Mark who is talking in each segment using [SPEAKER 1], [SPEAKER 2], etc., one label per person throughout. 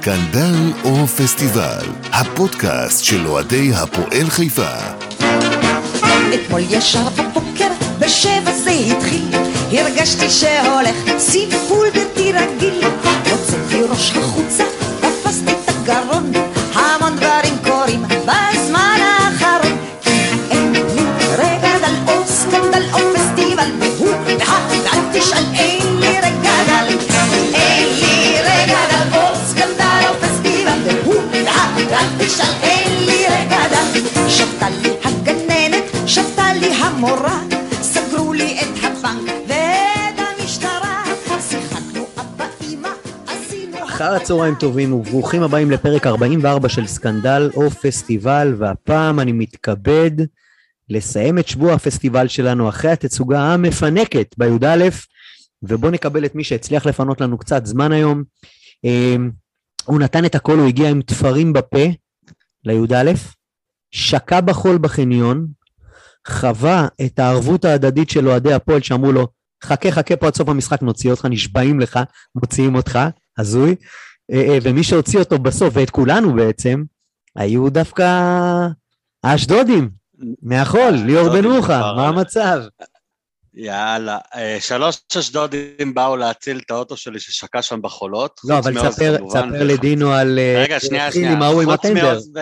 [SPEAKER 1] סקנדל או פסטיבל, הפודקאסט של אוהדי הפועל חיפה.
[SPEAKER 2] אתמול ישר בבוקר, בשבע זה התחיל, הרגשתי שהולך סיפול בלתי רגיל. הוצאתי ראש החוצה, תפסתי את הגרון, תשאל, אין לי דל. שבתה לי הגננת, שבתה לי המורה, סגרו לי את הבנק ואת המשטרה. שיחקנו אבא אמא, עשינו...
[SPEAKER 3] אחר הצהריים טובים וברוכים הבאים לפרק 44 של סקנדל או פסטיבל, והפעם אני מתכבד לסיים את שבוע הפסטיבל שלנו אחרי התצוגה המפנקת בי"א, ובואו נקבל את מי שהצליח לפנות לנו קצת זמן היום. אה, הוא נתן את הכל, הוא הגיע עם תפרים בפה לי"א, שקע בחול בחניון, חווה את הערבות ההדדית של אוהדי הפועל שאמרו לו, חכה חכה פה עד סוף המשחק נוציא אותך, נשבעים לך, מוציאים אותך, הזוי. אה, אה, ומי שהוציא אותו בסוף, ואת כולנו בעצם, היו דווקא האשדודים, מהחול, ליאור בן רוחה,
[SPEAKER 4] כבר,
[SPEAKER 3] מה. המצב?
[SPEAKER 4] יאללה, אה, שלוש אשדודים באו להציל את האוטו שלי ששקע שם בחולות.
[SPEAKER 3] לא, אבל תספר לדינו על... אה,
[SPEAKER 4] רגע, שנייה, שנייה. חוץ. מעוז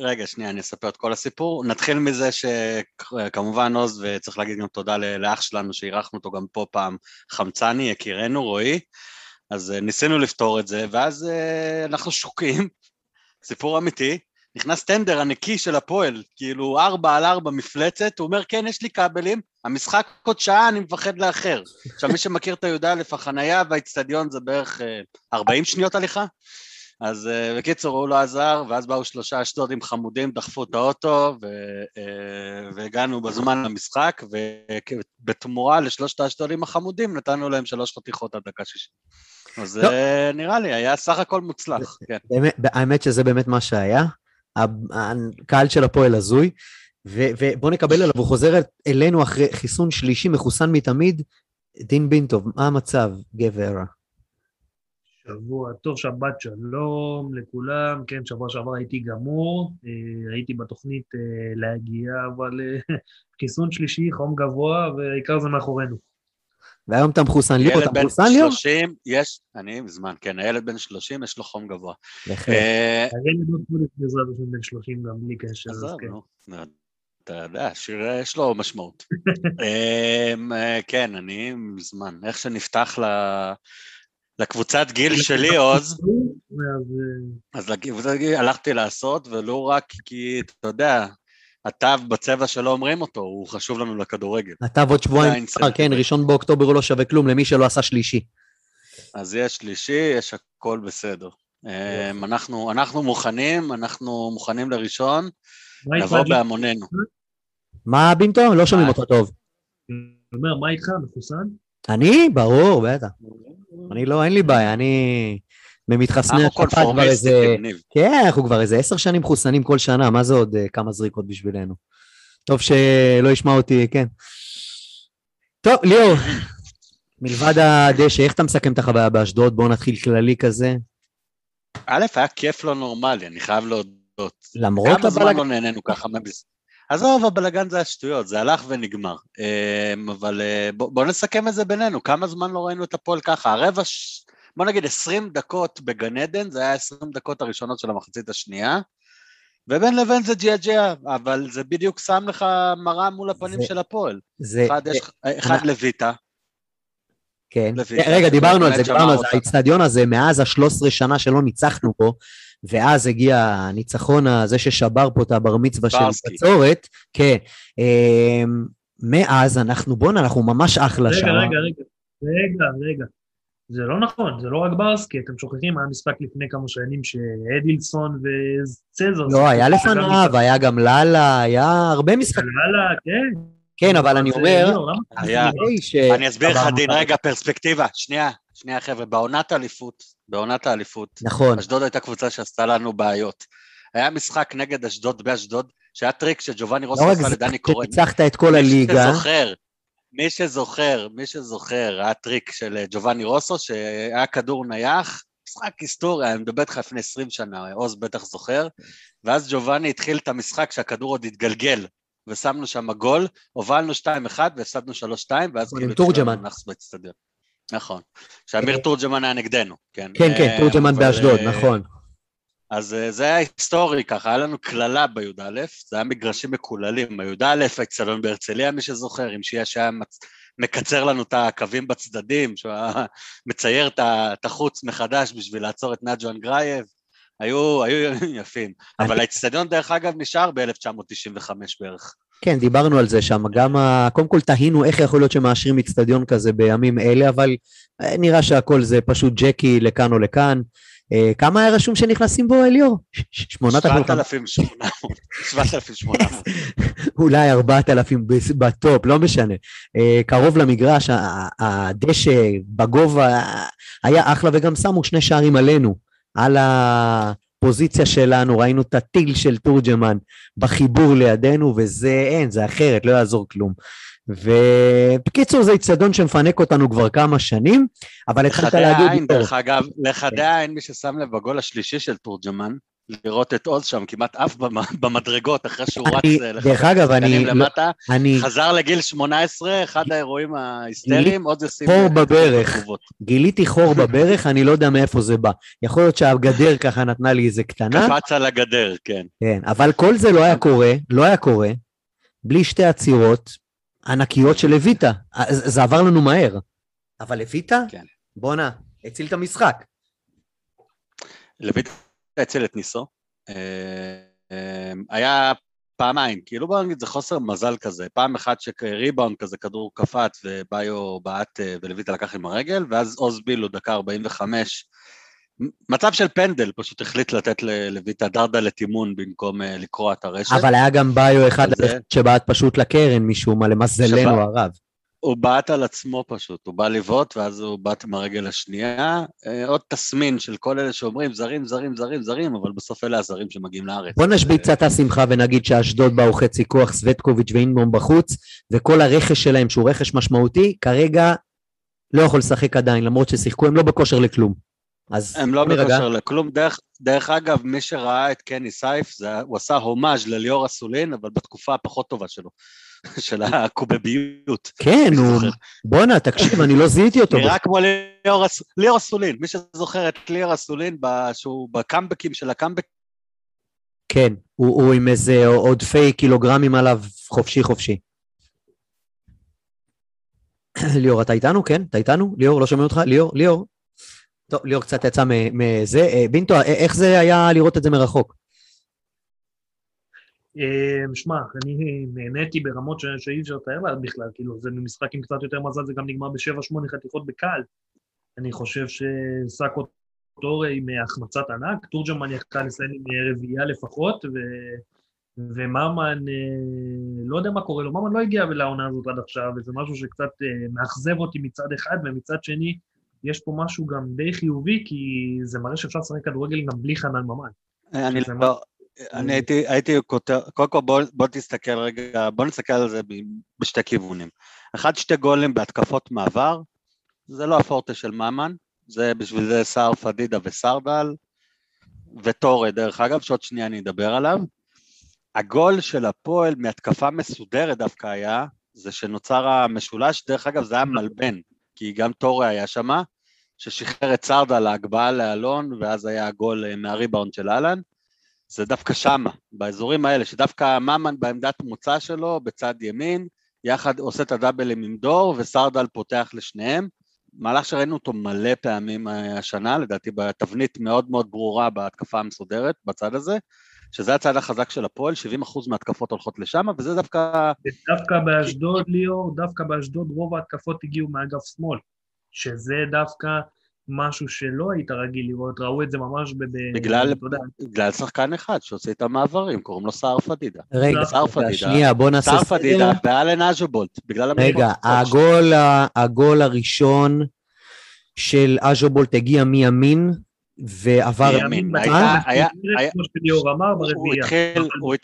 [SPEAKER 4] רגע, שנייה, אני אספר את כל הסיפור. נתחיל מזה שכמובן עוז, וצריך להגיד גם תודה לאח שלנו, שאירחנו אותו גם פה פעם, חמצני, יקירנו, רועי. אז אה, ניסינו לפתור את זה, ואז אנחנו שוקים, סיפור אמיתי. נכנס טנדר הנקי של הפועל, כאילו ארבע על ארבע מפלצת, הוא אומר, כן, יש לי כבלים, המשחק עוד שעה, אני מפחד לאחר. עכשיו, מי שמכיר את הי"א, החנייה והאיצטדיון זה בערך אה, 40 שניות הליכה. אז אה, בקיצור, הוא לא עזר, ואז באו שלושה אשדודים חמודים, דחפו את האוטו, ו, אה, והגענו בזמן למשחק, ובתמורה לשלושת האשדודים החמודים נתנו להם שלוש חתיכות עד דקה שישית. אז
[SPEAKER 3] לא.
[SPEAKER 4] אה, נראה לי, היה סך הכל מוצלח, כן.
[SPEAKER 3] באמת, האמת שזה באמת מה שהיה. הקהל של הפועל הזוי, ובוא נקבל עליו, הוא חוזר אל- אלינו אחרי חיסון שלישי מחוסן מתמיד. דין בינטוב, מה המצב, גבר?
[SPEAKER 5] שבוע טוב, שבת שלום לכולם. כן, שבוע שעבר הייתי גמור, אה, הייתי בתוכנית אה, להגיע, אבל אה, חיסון שלישי, חום גבוה, והעיקר זה מאחורינו.
[SPEAKER 3] והיום אתה מחוסן, ליאור, אתה מחוסן ליאור?
[SPEAKER 4] 30, יש, אני מזמן, כן, הילד בן 30, יש לו חום גבוה.
[SPEAKER 3] בהחלט.
[SPEAKER 4] אה,
[SPEAKER 5] הילד עוד חודש בעזרת השם בן 30 גם בלי קשר, אז
[SPEAKER 4] עזוב,
[SPEAKER 5] כן.
[SPEAKER 4] אתה יודע, שיר יש לו משמעות. אמ, אה, כן, אני מזמן, איך שנפתח ל- לקבוצת גיל שלי, עוז,
[SPEAKER 5] אז, אה,
[SPEAKER 4] אז לקבוצת גיל הלכתי לעשות, ולו רק כי, אתה יודע, התו בצבע שלא אומרים אותו, הוא חשוב לנו לכדורגל.
[SPEAKER 3] אתה ועוד שבועיים, אה, כן. ראשון באוקטובר הוא לא שווה כלום למי שלא עשה שלישי.
[SPEAKER 4] אז יש שלישי, יש הכל בסדר. אמ, אנחנו אנחנו מוכנים, אנחנו מוכנים לראשון? נבוא בהמוננו.
[SPEAKER 3] מה בינטו? לא שומעים? אותך טוב.
[SPEAKER 5] אני אומר, מה איתך, מחוסן?
[SPEAKER 3] אני? ברור, בטח. אני לא, אין לי בעיה, אני ממתחסני השפעת כבר איזה... כן, אנחנו כבר איזה עשר שנים מחוסנים כל שנה, מה זה עוד אה, כמה זריקות בשבילנו? טוב שלא ישמע אותי, כן. טוב, ליאור, מלבד הדשא, איך אתה מסכם את החוויה באשדוד? בואו נתחיל כללי כזה.
[SPEAKER 4] א', היה כיף לא נורמלי, אני חייב להודות.
[SPEAKER 3] למרות
[SPEAKER 4] כמה זמן
[SPEAKER 3] הבלגן,
[SPEAKER 4] לא נהנינו ככה. עזוב, הבלגן זה השטויות, זה הלך ונגמר. אמ, אבל אה, בוא, בוא נסכם את זה בינינו, כמה זמן לא ראינו את הפועל ככה? הרבע, ש... בוא נגיד 20 דקות בגן עדן, זה היה 20 דקות הראשונות של המחצית השנייה, ובין לבין זה ג'יאג'יה, אבל זה בדיוק שם לך מראה מול הפנים
[SPEAKER 3] זה-
[SPEAKER 4] של הפועל.
[SPEAKER 3] זה...
[SPEAKER 4] אחד, יש, אחד לויטה,
[SPEAKER 3] כן.
[SPEAKER 4] לויטה.
[SPEAKER 3] רגע, דיברנו על זה, דיברנו על זה. האיצטדיון הזה, מאז ה-13 שנה שלא ניצחנו פה, ואז הגיע הניצחון הזה ששבר פה את הבר מצווה של. בצורת, כן. מאז אנחנו, בואנה, אנחנו ממש אחלה שם.
[SPEAKER 5] רגע, רגע, רגע, רגע, רגע. זה לא נכון, זה לא רק ברסקי, אתם שוכחים, היה משחק לפני כמה שנים שאדילסון וצזר.
[SPEAKER 3] לא, היה לפניו, היה גם לאללה, היה הרבה משחקים.
[SPEAKER 5] יאללה, כן.
[SPEAKER 3] כן, אבל אני אומר, ש...
[SPEAKER 4] אני אסביר לך, דין, רגע, פרספקטיבה, שנייה, שנייה חבר'ה, בעונת האליפות, בעונת האליפות,
[SPEAKER 3] נכון,
[SPEAKER 4] אשדוד הייתה קבוצה שעשתה לנו בעיות. היה משחק נגד אשדוד באשדוד, שהיה טריק שג'ובאני
[SPEAKER 3] לא רק
[SPEAKER 4] עשה
[SPEAKER 3] זה,
[SPEAKER 4] לדני קורן.
[SPEAKER 3] שניצחת את כל
[SPEAKER 4] מי
[SPEAKER 3] הליגה,
[SPEAKER 4] שזוכר, מי שזוכר, מי שזוכר, היה טריק של אה, ג'ובאני רוסו, שהיה כדור נייח, משחק היסטוריה, אני מדבר איתך לפני 20 שנה, עוז בטח זוכר, ואז ג'ובאני התחיל את המשחק שהכדור עוד התגלגל, ושמנו שם גול, הובלנו 2-1 והפסדנו 3-2, ואז
[SPEAKER 3] עם תורג'מן.
[SPEAKER 4] נכון, שאמיר תורג'מן היה נגדנו, כן.
[SPEAKER 3] כן, כן,
[SPEAKER 4] אה,
[SPEAKER 3] תורג'מן באשדוד,
[SPEAKER 4] אה,
[SPEAKER 3] נכון.
[SPEAKER 4] אז אה, זה היה היסטורי ככה, היה לנו קללה בי"א, זה היה מגרשים מקוללים, בי"א, האצטדיון בהרצליה, מי שזוכר, עם שיש היה מצ... מקצר לנו את הקווים בצדדים, שהוא היה מצייר את החוץ מחדש בשביל לעצור את נג'ואן גרייב, היו, היו ימים יפים. אבל האצטדיון דרך אגב נשאר ב-1995 בערך.
[SPEAKER 3] כן, דיברנו על זה שם. גם, ה... קודם כל תהינו איך יכול להיות שמאשרים אצטדיון כזה בימים אלה, אבל אה, נראה שהכל זה פשוט צ'קי לכאן או לכאן. אה, כמה היה רשום שנכנסים בו, אליאור? ש- ש- 8,000,
[SPEAKER 4] 7,800, 7,800.
[SPEAKER 3] אולי 4,000 בס- בטופ, לא משנה. אה, קרוב למגרש, הדשא בגובה היה אחלה, וגם שמו שני שערים עלינו, על הפוזיציה שלנו, ראינו את הטיל של תורג'מן בחיבור לידינו, וזה אין, זה אחרת, לא יעזור כלום. ובקיצור, זה איצטדיון שמפנק אותנו כבר כמה שנים, אבל התחלת
[SPEAKER 4] לחדי
[SPEAKER 3] להגיד...
[SPEAKER 4] העין,
[SPEAKER 3] "טוב,
[SPEAKER 4] דרך אגב, לחדי העין, מי ששם לב בגול השלישי של תורג'מן, לראות את עוז שם כמעט עף במ- במדרגות אחרי שהוא רץ אה,
[SPEAKER 3] דרך אגב, אני לא-
[SPEAKER 4] למטה,
[SPEAKER 3] אני
[SPEAKER 4] חזר לגיל 18, אחד האירועים ההיסטריים, עוד ישים...
[SPEAKER 3] חור בברך. גיליתי חור בברך, אני לא יודע מאיפה זה בא. יכול להיות שהגדר ככה נתנה לי איזה קטנה,
[SPEAKER 4] קפץ על הגדר, כן.
[SPEAKER 3] כן, אבל כל זה לא היה קורה, לא היה קורה, בלי שתי עצירות ענקיות של לויטה. זה זה עבר לנו מהר. אבל לויטה?
[SPEAKER 4] כן.
[SPEAKER 3] בואנה, הציל את המשחק.
[SPEAKER 4] לויטה הציל את ניסו. אה, אה, היה פעמיים, כאילו בוא נגיד זה חוסר מזל כזה, פעם אחת שריבאונד כזה כדור קפץ וביו בעט אה, ולויטה לקח עם הרגל, ואז עוז בילו דקה 45, מצב של פנדל, פשוט החליט לתת ללויטה דרדה לטימון במקום אה, לקרוע את הרשת.
[SPEAKER 3] אבל היה גם ביו אחד
[SPEAKER 4] זה-
[SPEAKER 3] שבעט פשוט לקרן משום מה, למזלנו
[SPEAKER 4] שבא-
[SPEAKER 3] הרב.
[SPEAKER 4] הוא בעט על עצמו פשוט, הוא בא לבעוט ואז הוא בעט עם הרגל השנייה. אה, עוד תסמין של כל אלה שאומרים זרים, זרים, זרים, זרים, אבל בסוף אלה הזרים שמגיעים לארץ.
[SPEAKER 3] בוא נשבית קצת השמחה ונגיד שאשדוד באו חצי כוח, סווטקוביץ' ואינבום בחוץ, וכל הרכש שלהם, שהוא רכש משמעותי, כרגע לא יכול לשחק עדיין, למרות ששיחקו, הם לא בכושר לכלום. אז
[SPEAKER 4] הם לא. בקשר לכלום. דרך, דרך אגב, מי שראה את קני סייף, זה, הוא עשה הומאז' לליאור אסולין, אבל בתקופה הפחות טובה שלו, של הקובביות.
[SPEAKER 3] כן, הוא... בואנה, תקשיב, אני לא זיהיתי אותו.
[SPEAKER 4] נראה כמו ליאור, ליאור אסולין, מי שזוכר את ליאור אסולין, שהוא בקאמבקים של הקאמבק,
[SPEAKER 3] כן, הוא, הוא עם איזה עודפי קילוגרמים עליו חופשי חופשי. ליאור, אתה איתנו? כן? אתה איתנו? ליאור, לא שומעים אותך? ליאור, ליאור. טוב, ליאור קצת יצא מזה. אה, בינטו, א- איך זה היה לראות את זה מרחוק?
[SPEAKER 5] אה, שמע, אני נהניתי ברמות שאי אפשר לתאר לה בכלל, כאילו, זה משחק עם קצת יותר מזל, זה גם נגמר בשבע-שמונה חתיכות בקל. אני חושב שסאקו טורי עם החמצת ענק, תורג'מן יכל לסיים עם אה, רביעייה לפחות, ו... וממן, אה, לא יודע מה קורה לו, ממן לא הגיע לעונה הזאת עד עכשיו, וזה משהו שקצת אה, מאכזב אותי מצד אחד, ומצד שני, יש פה משהו גם די חיובי, כי זה מראה שאפשר לשחק כדורגל גם בלי חנן ממן.
[SPEAKER 4] אני
[SPEAKER 5] שזה
[SPEAKER 4] לא... אני הייתי, הייתי כותר, קודם כל בוא, בוא תסתכל רגע, בוא נסתכל על זה בשתי כיוונים. אחד, שתי גולים בהתקפות מעבר, זה לא הפורטה של ממן, זה בשביל זה סער פדידה וסרדל, וטורי דרך אגב, שעוד שנייה אני אדבר עליו. הגול של הפועל מהתקפה מסודרת דווקא היה, זה שנוצר המשולש, דרך אגב זה היה מלבן, כי גם טורי היה שמה, ששחרר את סרדל להגבהה לאלון, ואז היה הגול אה, מהריבאונד של אהלן. זה דווקא שמה, באזורים האלה, שדווקא ממן בעמדת מוצא שלו, בצד ימין, יחד עושה את הדאבלים עם דור, וסרדל פותח לשניהם. מהלך שראינו אותו מלא פעמים אה, השנה, לדעתי בתבנית מאוד מאוד ברורה בהתקפה המסודרת, בצד הזה, שזה הצד החזק של הפועל, 70% מההתקפות הולכות לשם, וזה דווקא...
[SPEAKER 5] דווקא באשדוד, ליאור, דווקא באשדוד רוב ההתקפות הגיעו מאגף שמאל, שזה דווקא משהו שלא היית רגיל לראות, ראו את זה ממש ב...
[SPEAKER 4] בגלל, בגלל שחקן אחד שעושה את המעברים, קוראים לו סער פדידה.
[SPEAKER 3] רגע,
[SPEAKER 4] סער
[SPEAKER 3] רגע,
[SPEAKER 4] פדידה.
[SPEAKER 3] שנייה, בוא נעשה
[SPEAKER 4] סער. פדידה ואלן אז'ובולט, בגלל
[SPEAKER 3] רגע,
[SPEAKER 4] המקומות.
[SPEAKER 3] הגול, ה- הגול הראשון של אז'ובולט הגיע מימין ועבר...
[SPEAKER 4] הוא.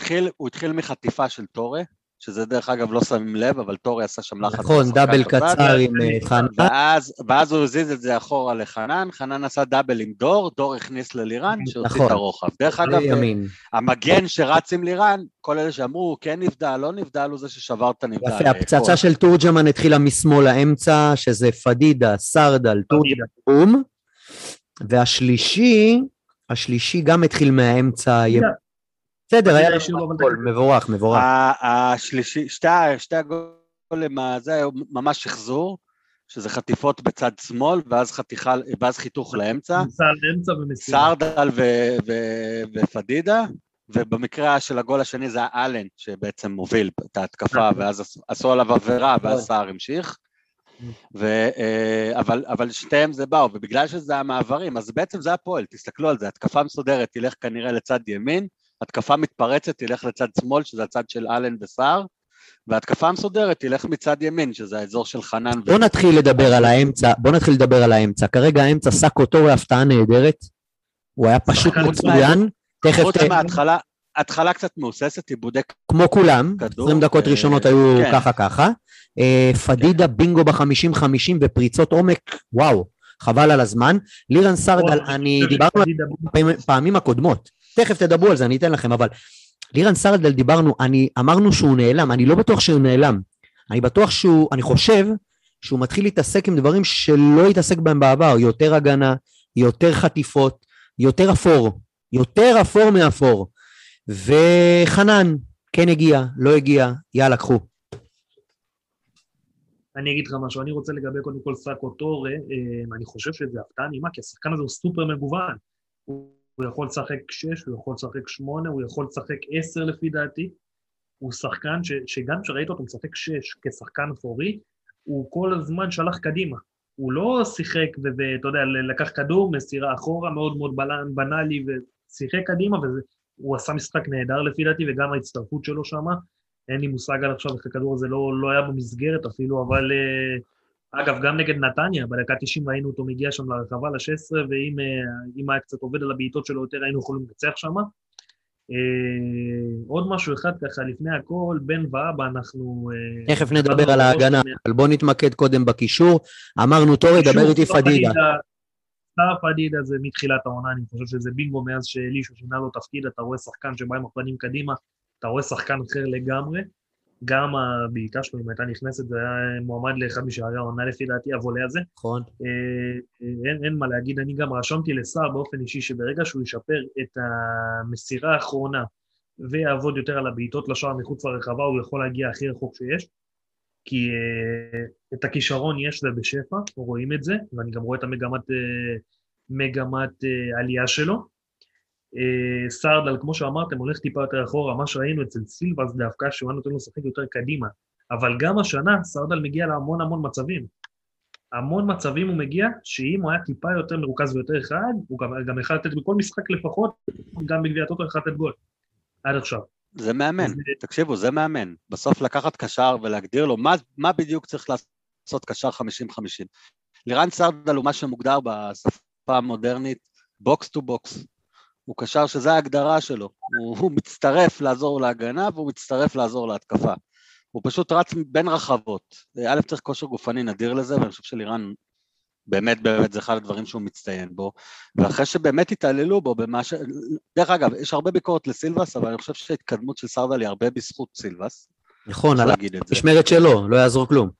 [SPEAKER 4] התחיל, מחטיפה של טורה, שזה דרך אגב לא שמים לב, אבל טורי עשה שם לחץ.
[SPEAKER 3] נכון, דאבל. קצר עם אה, חנן.
[SPEAKER 4] ואז, ואז הוא הזיז את זה אחורה לחנן, חנן עשה דאבל עם דור, דור הכניס ללירן, שהוציא
[SPEAKER 3] נכון.
[SPEAKER 4] את הרוחב. דרך אגב,
[SPEAKER 3] ימין.
[SPEAKER 4] המגן שרץ עם לירן, כל אלה שאמרו, כן נבדל, לא נבדל, הוא זה ששבר את הנבדל.
[SPEAKER 3] יפה,
[SPEAKER 4] אה,
[SPEAKER 3] הפצצה. של תורג'מן התחילה משמאל לאמצע, שזה פדידה, סרדל. תורג'מן, והשלישי, השלישי גם התחיל מהאמצע.
[SPEAKER 5] פדידה.
[SPEAKER 3] בסדר, היה
[SPEAKER 5] את
[SPEAKER 3] הכל,
[SPEAKER 5] הכדור.
[SPEAKER 3] מבורך, מבורך.
[SPEAKER 4] השלישי, שתי, הגולים, זה היו ממש שחזור, שזה חטיפות בצד שמאל, ואז חתיכה, ואז חיתוך לאמצע.
[SPEAKER 5] ניסה לאמצע ומסירה.
[SPEAKER 4] סרדל ופדידה, ובמקרה של הגול השני זה האלן שבעצם מוביל את ההתקפה,
[SPEAKER 5] נכון.
[SPEAKER 4] ואז עש- עשו עליו עבירה, ואז
[SPEAKER 3] נכון.
[SPEAKER 4] סער המשיך. ו, אה, אבל, אבל שתיהם זה באו, ובגלל שזה המעברים, אז בעצם זה הפועל, תסתכלו על זה, התקפה מסודרת תלך כנראה לצד ימין, התקפה מתפרצת תלך לצד שמאל, שזה הצד של אלן וסער, והתקפה מסודרת תלך מצד ימין, שזה האזור של חנן.
[SPEAKER 3] בוא נתחיל לדבר על האמצע, בוא נתחיל לדבר על האמצע. כרגע האמצע סאקו טורי הפתעה נהדרת. הוא היה פשוט מצוין. תכף,
[SPEAKER 4] חוץ
[SPEAKER 3] ת-
[SPEAKER 4] מההתחלה, התחלה קצת מהוססת, עיבודי
[SPEAKER 3] כמו כולם,
[SPEAKER 4] כדור,
[SPEAKER 3] 20 דקות
[SPEAKER 4] אה,
[SPEAKER 3] ראשונות היו
[SPEAKER 4] כן.
[SPEAKER 3] ככה ככה. אה, פדידה בינגו ב-50-50 ופריצות עומק, וואו, חבל על הזמן. לירן סרדל, אני דיברנו על פעמים הקודמות, תכף תדברו על זה, אני אתן לכם, אבל לירן סרדל דיברנו, אני, אמרנו שהוא נעלם, אני לא בטוח שהוא נעלם. אני בטוח שהוא, אני חושב שהוא מתחיל להתעסק עם דברים שלא התעסק בהם בעבר, יותר הגנה, יותר חטיפות, יותר אפור, יותר אפור מאפור. וחנן, כן הגיע, לא הגיע, יאללה, קחו.
[SPEAKER 5] אני אגיד לך משהו, אני רוצה לגבי קודם כל סאקו טורה, אה, אני חושב שזה הפתעה נעימה, כי השחקן הזה הוא סופר מגוון. הוא יכול לשחק שש, הוא יכול לשחק שמונה, הוא יכול לשחק עשר לפי דעתי. הוא שחקן ש, שגם כשראית אותו משחק שש כשחקן אחורי, הוא כל הזמן שלח קדימה. הוא לא שיחק ואתה יודע, לקח כדור, מסירה אחורה, מאוד מאוד בנאלי, ושיחק קדימה, והוא עשה משחק נהדר לפי דעתי, וגם ההצטרפות שלו שמה. אין לי מושג על עכשיו איך הכדור הזה לא, לא היה במסגרת אפילו, אבל אה, אגב, גם נגד נתניה, בדקה 90 ראינו אותו מגיע שם לרחבה ל-16, ואם אה, היה קצת עובד על הבעיטות שלו יותר, היינו יכולים לנצח שם. אה, עוד משהו אחד ככה, לפני הכל, בן ואבא, אנחנו...
[SPEAKER 3] תכף נדבר על ההגנה, אבל בוא נתמקד קודם בקישור. אמרנו, טורי, דבר
[SPEAKER 5] שוב,
[SPEAKER 3] איתי
[SPEAKER 5] סטאר
[SPEAKER 3] פדידה.
[SPEAKER 5] סטאר פדידה זה מתחילת העונה, אני חושב שזה בינגו מאז שאלישו שינה לו תפקיד, אתה רואה שחקן שבא עם הפנים קדימה, אתה רואה שחקן אחר לגמרי. גם הבעיטה שלו, אם הייתה נכנסת, זה היה מועמד לאחד משערי העונה לפי דעתי, הוולה הזה.
[SPEAKER 3] נכון.
[SPEAKER 5] אה, אה, אין, אין מה להגיד, אני גם רשמתי לסער באופן אישי שברגע שהוא ישפר את המסירה האחרונה ויעבוד יותר על הבעיטות לשער מחוץ לרחבה, הוא יכול להגיע הכי רחוק שיש. כי אה, את הכישרון יש ובשפע, רואים את זה, ואני גם רואה את המגמת אה, מגמת אה, עלייה שלו. אה, סרדל, כמו שאמרתם, הולך טיפה יותר אחורה, מה שראינו אצל סילבס דווקא, שהוא היה נותן לו לשחק יותר קדימה. אבל גם השנה, סרדל מגיע להמון המון מצבים. המון מצבים הוא מגיע, שאם הוא היה טיפה יותר מרוכז ויותר חד, הוא גם, גם יכול לתת בכל משחק לפחות, גם בגביע הטוטו יכול לתת גול. עד עכשיו.
[SPEAKER 4] זה מאמן,
[SPEAKER 5] זה-
[SPEAKER 4] תקשיבו, זה מאמן. בסוף לקחת קשר ולהגדיר לו מה, מה בדיוק צריך לעשות קשר 50-50. לירן סרדל הוא מה שמוגדר בשפה המודרנית box to box. הוא קשר שזה ההגדרה שלו. הוא, הוא מצטרף לעזור להגנה והוא מצטרף לעזור להתקפה. הוא פשוט רץ בין רחבות. א', צריך כושר גופני נדיר לזה, ואני חושב שלירן באמת באמת זה אחד הדברים שהוא מצטיין בו. ואחרי שבאמת התעללו בו במה ש... דרך אגב, יש הרבה ביקורת לסילבס, אבל אני חושב שההתקדמות של סרדל היא הרבה בזכות סילבס.
[SPEAKER 3] נכון, על. המשמרת שלו, לא יעזור כלום.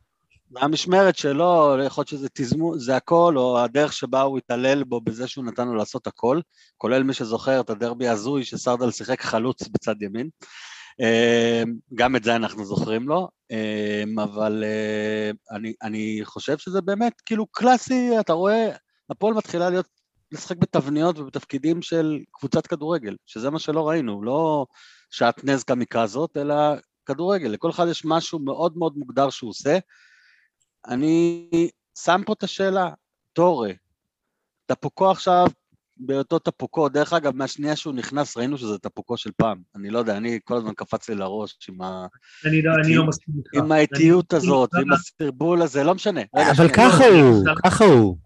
[SPEAKER 4] המשמרת שלו, יכול להיות שזה תזמו, זה הכל, או הדרך שבה הוא התעלל בו בזה שהוא נתן לו לעשות הכל, כולל מי שזוכר את הדרבי ההזוי שסרדל שיחק חלוץ בצד ימין. אמ, גם את זה אנחנו זוכרים לו, אמ, אבל אה, אני, אני חושב שזה באמת כאילו קלאסי, אתה רואה, הפועל מתחילה להיות, לשחק בתבניות ובתפקידים של קבוצת כדורגל, שזה מה שלא ראינו, לא שעטנז קמיקזות, אלא כדורגל, לכל אחד יש משהו מאוד מאוד מוגדר שהוא עושה. אני שם פה את השאלה, טורה, אתה פה עכשיו בהיותו טפוקו, דרך אגב, מהשנייה שהוא נכנס ראינו שזה טפוקו של פעם. אני לא יודע, אני כל הזמן קפץ לי לראש עם, ה...
[SPEAKER 5] אני לא, אני לא מסכים איתך.
[SPEAKER 4] עם האיטיות הזאת, עם הסרבול הזה, לא משנה.
[SPEAKER 3] אבל. ככה הוא, ככה הוא.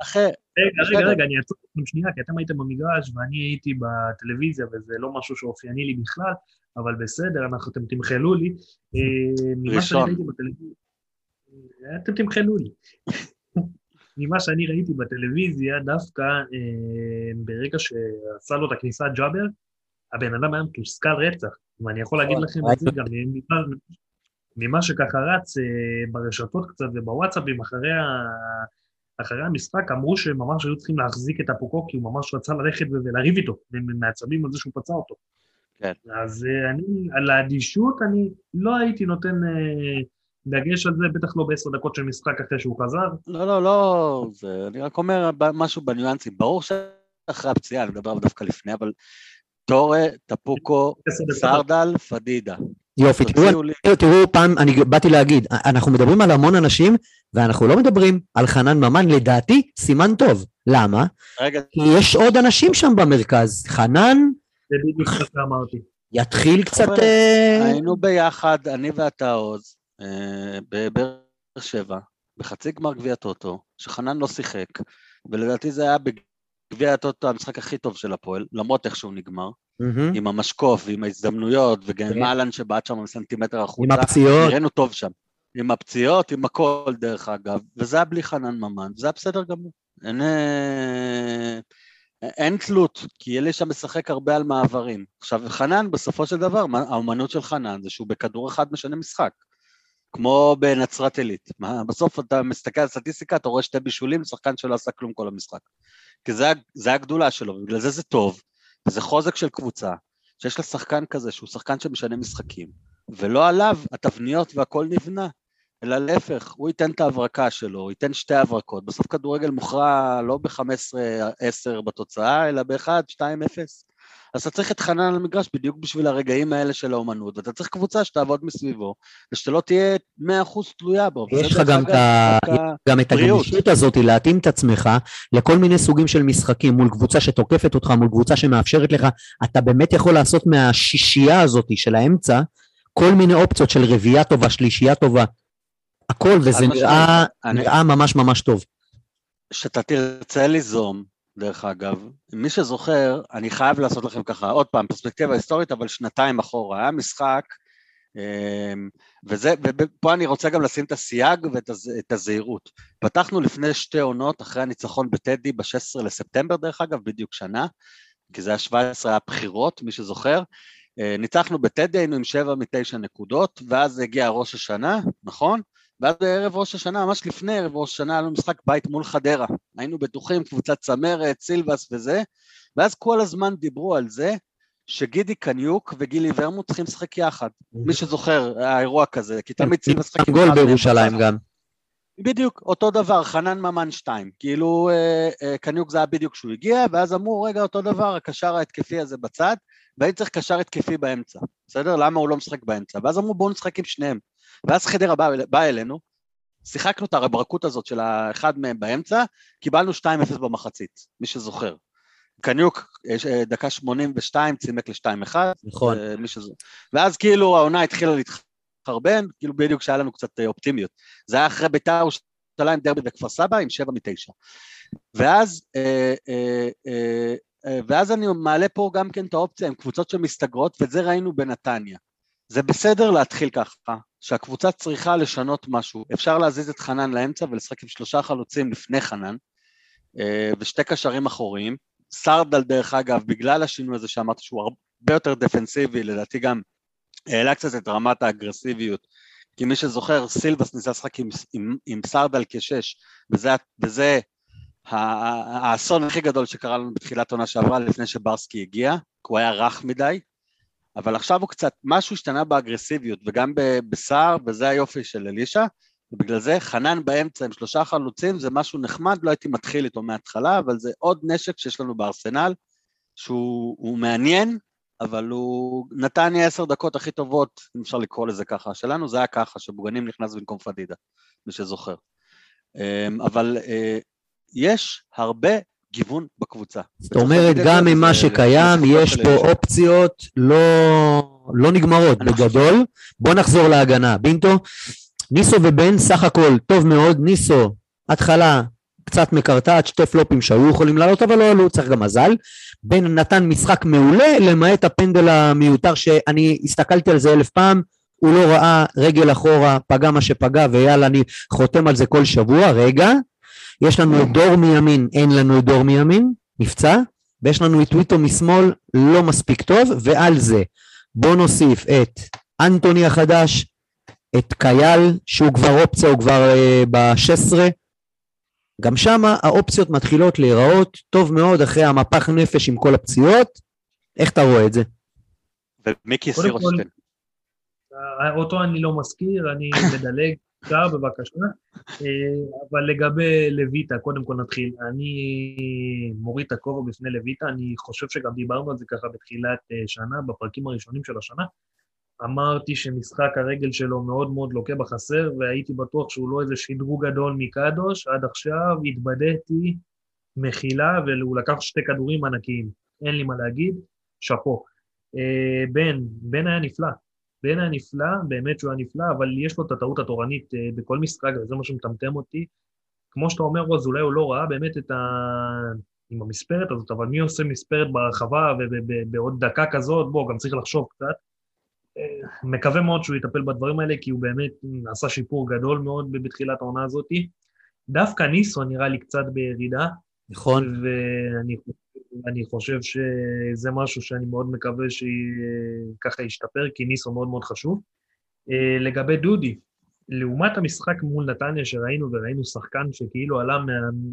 [SPEAKER 5] רגע. רגע, רגע, אני אעצור אתכם שנייה, כי אתם הייתם במגרש ואני הייתי בטלוויזיה, וזה לא משהו שאופייני לי בכלל, אבל בסדר, אנחנו, אתם תמחלו לי. אה,
[SPEAKER 4] ראשון.
[SPEAKER 5] אתם תמחלו לי. ממה שאני ראיתי בטלוויזיה, דווקא אה, ברגע שעשה לו את הכניסה ג'אבר, הבן אדם היה מתוסכל רצח. ואני יכול להגיד
[SPEAKER 3] נכון,
[SPEAKER 5] לכם את
[SPEAKER 3] ראיתי
[SPEAKER 5] זה גם ממה- ממה שככה רץ אה, ברשתות קצת ובוואטסאפים אחרי ה... אחרי המשחק אמרו שממש היו צריכים להחזיק את אפוקו, כי הוא ממש רצה ללכת ולריב איתו, מעצבים על זה שהוא פצע אותו.
[SPEAKER 4] כן.
[SPEAKER 5] אז אה, אני, על האדישות, אני לא הייתי נותן אה, דגש על זה, בטח לא בעשר דקות של משחק אחרי שהוא חזר.
[SPEAKER 4] לא, לא, לא, זה, אני רק אומר ב- משהו בניואנסים. ברור שאחרי הפציעה, אני מדבר דווקא לפני, אבל טורה, טפוקו. סרדל, פדידה.
[SPEAKER 3] יופי, תראו,
[SPEAKER 4] לי,
[SPEAKER 3] תראו, תראו, פעם, אני באתי להגיד, אנחנו מדברים על המון אנשים, ואנחנו לא מדברים על חנן ממן, לדעתי, סימן טוב. למה?
[SPEAKER 4] רגע,
[SPEAKER 3] כי יש עוד אנשים שם במרכז. חנן
[SPEAKER 5] זה בדיוק מה שאמרתי.
[SPEAKER 3] יתחיל קצת... אה,
[SPEAKER 4] היינו ביחד, אני ואתה עוז, בבאר שבע, בחצי גמר גביע טוטו, שחנן לא שיחק, ולדעתי זה היה בגביע הטוטו המשחק הכי טוב של הפועל, למרות איך שהוא נגמר,
[SPEAKER 3] מהמם.
[SPEAKER 4] עם המשקוף ועם ההזדמנויות, וגם
[SPEAKER 3] כן.
[SPEAKER 4] עם אהלן שבעט שם סנטימטר
[SPEAKER 3] עם
[SPEAKER 4] החוצה,
[SPEAKER 3] הפציעות.
[SPEAKER 4] נראינו טוב שם. עם הפציעות, עם הכל דרך אגב, וזה היה בלי חנן ממן, זה היה בסדר גמור. אין, אה, אין תלות, כי אלישע משחק הרבה על מעברים. עכשיו, חנן, בסופו של דבר, האומנות של חנן זה שהוא בכדור אחד משנה משחק. כמו בנצרת עילית. בסוף אתה מסתכל על סטטיסטיקה, אתה רואה שתי בישולים, שחקן שלא עשה כלום כל המשחק. כי זה, זה הגדולה שלו, ובגלל זה זה טוב, וזה חוזק של קבוצה, שיש לה שחקן כזה, שהוא שחקן שמשנה משחקים, ולא עליו התבניות והכל נבנה, אלא להפך, הוא ייתן את ההברקה שלו, הוא ייתן שתי הברקות, בסוף כדורגל מוכרע לא ב-15-10 בתוצאה, אלא ב-1-2-0. אז אתה צריך את חנן על המגרש בדיוק בשביל הרגעים האלה של האומנות, ואתה צריך קבוצה שתעבוד מסביבו, ושאתה לא תהיה 100% תלויה בו.
[SPEAKER 3] יש לך גם ה- גם את. הגמישות הזאת להתאים את עצמך לכל מיני סוגים של משחקים מול קבוצה שתוקפת אותך, מול קבוצה שמאפשרת לך, אתה באמת יכול לעשות מהשישייה הזאת של האמצע כל מיני אופציות של רביעייה טובה, שלישייה טובה, הכל, וזה. נראה,
[SPEAKER 4] אני-
[SPEAKER 3] נראה ממש ממש טוב.
[SPEAKER 4] שאתה תרצה ליזום, דרך אגב, מי שזוכר, אני חייב לעשות לכם ככה, עוד פעם, פרספקטיבה היסטורית, אבל שנתיים אחורה, היה משחק, אמ, וזה, ופה אני רוצה גם לשים את הסייג ואת הז- את הזהירות. פתחנו לפני שתי עונות, אחרי הניצחון בטדי ב-16 לספטמבר, דרך אגב, בדיוק שנה, כי זה היה 17 היה בחירות, מי שזוכר. אה, ניצחנו בטדי, היינו עם שבע מתשע נקודות, ואז הגיע ראש השנה, נכון? ואז בערב ראש השנה, ממש לפני ערב ראש השנה, היה לנו משחק בית מול חדרה. היינו בטוחים, קבוצת צמרת, סילבס וזה, ואז כל הזמן דיברו על זה שגידי קניוק וגילי ורמוט צריכים לשחק יחד. מי שזוכר, היה אירוע כזה, כי תמיד סילבס משחק עם
[SPEAKER 3] גול בירושלים. גם.
[SPEAKER 4] בדיוק, אותו דבר, חנן ממן שתיים. כאילו, אה, אה, קניוק זה היה בדיוק כשהוא הגיע, ואז אמרו, רגע, אותו דבר, הקשר ההתקפי הזה בצד, והייתי צריך קשר התקפי באמצע, בסדר? למה הוא לא משחק באמצע? ואז אמרו, בואו נשחק עם שניהם. ואז חדרה באה בא אלינו, שיחקנו את הרברקות הזאת של האחד מהם באמצע, קיבלנו 2-0 במחצית, מי שזוכר. קניוק, אה, דקה 82, צימק ל-2-1,
[SPEAKER 3] נכון.
[SPEAKER 4] אה, שזה... ואז כאילו העונה התחילה להתחרבן, כאילו בדיוק שהיה לנו קצת אה, אופטימיות. זה היה אחרי בית"ר ירושלים דרבי בכפר סבא עם שבע מתשע. ואז, אה, אה, אה, אה, ואז אני מעלה פה גם כן את האופציה עם קבוצות שמסתגרות, ואת זה ראינו בנתניה. זה בסדר להתחיל ככה, שהקבוצה צריכה לשנות משהו. אפשר להזיז את חנן לאמצע ולשחק עם שלושה חלוצים לפני חנן, אה, ושתי קשרים אחוריים. סרדל, דרך אגב, בגלל השינוי הזה שאמרתי שהוא הרבה יותר דפנסיבי, לדעתי גם העלה קצת את רמת האגרסיביות. כי מי שזוכר, סילבס ניסה לשחק עם, עם, עם סרדל כשש, וזה, וזה האסון הכי גדול שקרה לנו בתחילת עונה שעברה, לפני שברסקי הגיע, כי הוא היה רך מדי, אבל עכשיו הוא קצת, משהו השתנה באגרסיביות, וגם בסער, וזה היופי של אלישע, ובגלל זה חנן באמצע עם שלושה חלוצים זה משהו נחמד, לא הייתי מתחיל איתו מההתחלה, אבל זה עוד נשק שיש לנו בארסנל, שהוא הוא מעניין, אבל הוא נתן לי עשר דקות הכי טובות, אם אפשר לקרוא לזה ככה. שלנו זה היה ככה, שבוגנים נכנס במקום פדידה, מי שזוכר. אמ, אבל אה, יש הרבה גיוון בקבוצה.
[SPEAKER 3] זאת אומרת, גם עם מה שקיים, יש פה אופציות לא, לא נגמרות בגדול. בוא נחזור להגנה. בינטו, ניסו ובן סך הכל טוב מאוד, ניסו, התחלה קצת מקרטעת, שתי פלופים שהיו יכולים לעלות, אבל לא עלו, צריך גם מזל. בן נתן משחק מעולה, למעט הפנדל המיותר שאני הסתכלתי על זה אלף פעם, הוא לא ראה רגל אחורה, פגע מה שפגע, ויאללה, אני חותם על זה כל שבוע. רגע, יש לנו את דור מימין, אין לנו את דור מימין, נפצע, ויש לנו את טוויטו משמאל, לא מספיק טוב, ועל זה בוא נוסיף את אנטוני החדש, את קייל, שהוא כבר אופציה, הוא כבר uh, ב-16, גם שם האופציות מתחילות להיראות טוב מאוד אחרי המפח נפש עם כל הפציעות. איך אתה רואה את זה?
[SPEAKER 4] ומיקי סירוסטיין.
[SPEAKER 5] אותו אני לא מזכיר, אני מדלג, אפשר בבקשה. אה, אבל לגבי לויטה, קודם כל נתחיל. אני מוריד את הכובע בפני לויטה, אני חושב שגם דיברנו על זה ככה בתחילת אה, שנה, בפרקים הראשונים של השנה. אמרתי שמשחק הרגל שלו מאוד מאוד לוקה בחסר, והייתי בטוח שהוא לא איזה שדרוג גדול מקדוש, עד עכשיו התבדיתי, מחילה, והוא לקח שתי כדורים ענקיים. אין לי מה להגיד, שאפו. אה, בן, בן היה נפלא. בן היה נפלא, באמת שהוא היה נפלא, אבל יש לו את הטעות התורנית אה, בכל משחק, וזה מה שמטמטם אותי. כמו שאתה אומר, רוז, אולי הוא לא ראה באמת את ה... עם המספרת הזאת, אבל מי עושה מספרת ברחבה ובעוד דקה כזאת, בוא, גם צריך לחשוב קצת. מקווה מאוד שהוא יטפל בדברים האלה, כי הוא באמת עשה שיפור גדול מאוד בתחילת העונה הזאת. דווקא ניסו נראה לי קצת בירידה.
[SPEAKER 3] נכון.
[SPEAKER 5] ואני חושב שזה משהו שאני מאוד מקווה שככה ישתפר, כי ניסו מאוד מאוד חשוב. אה, לגבי דודי, לעומת המשחק מול נתניה שראינו, וראינו שחקן שכאילו עלה מה,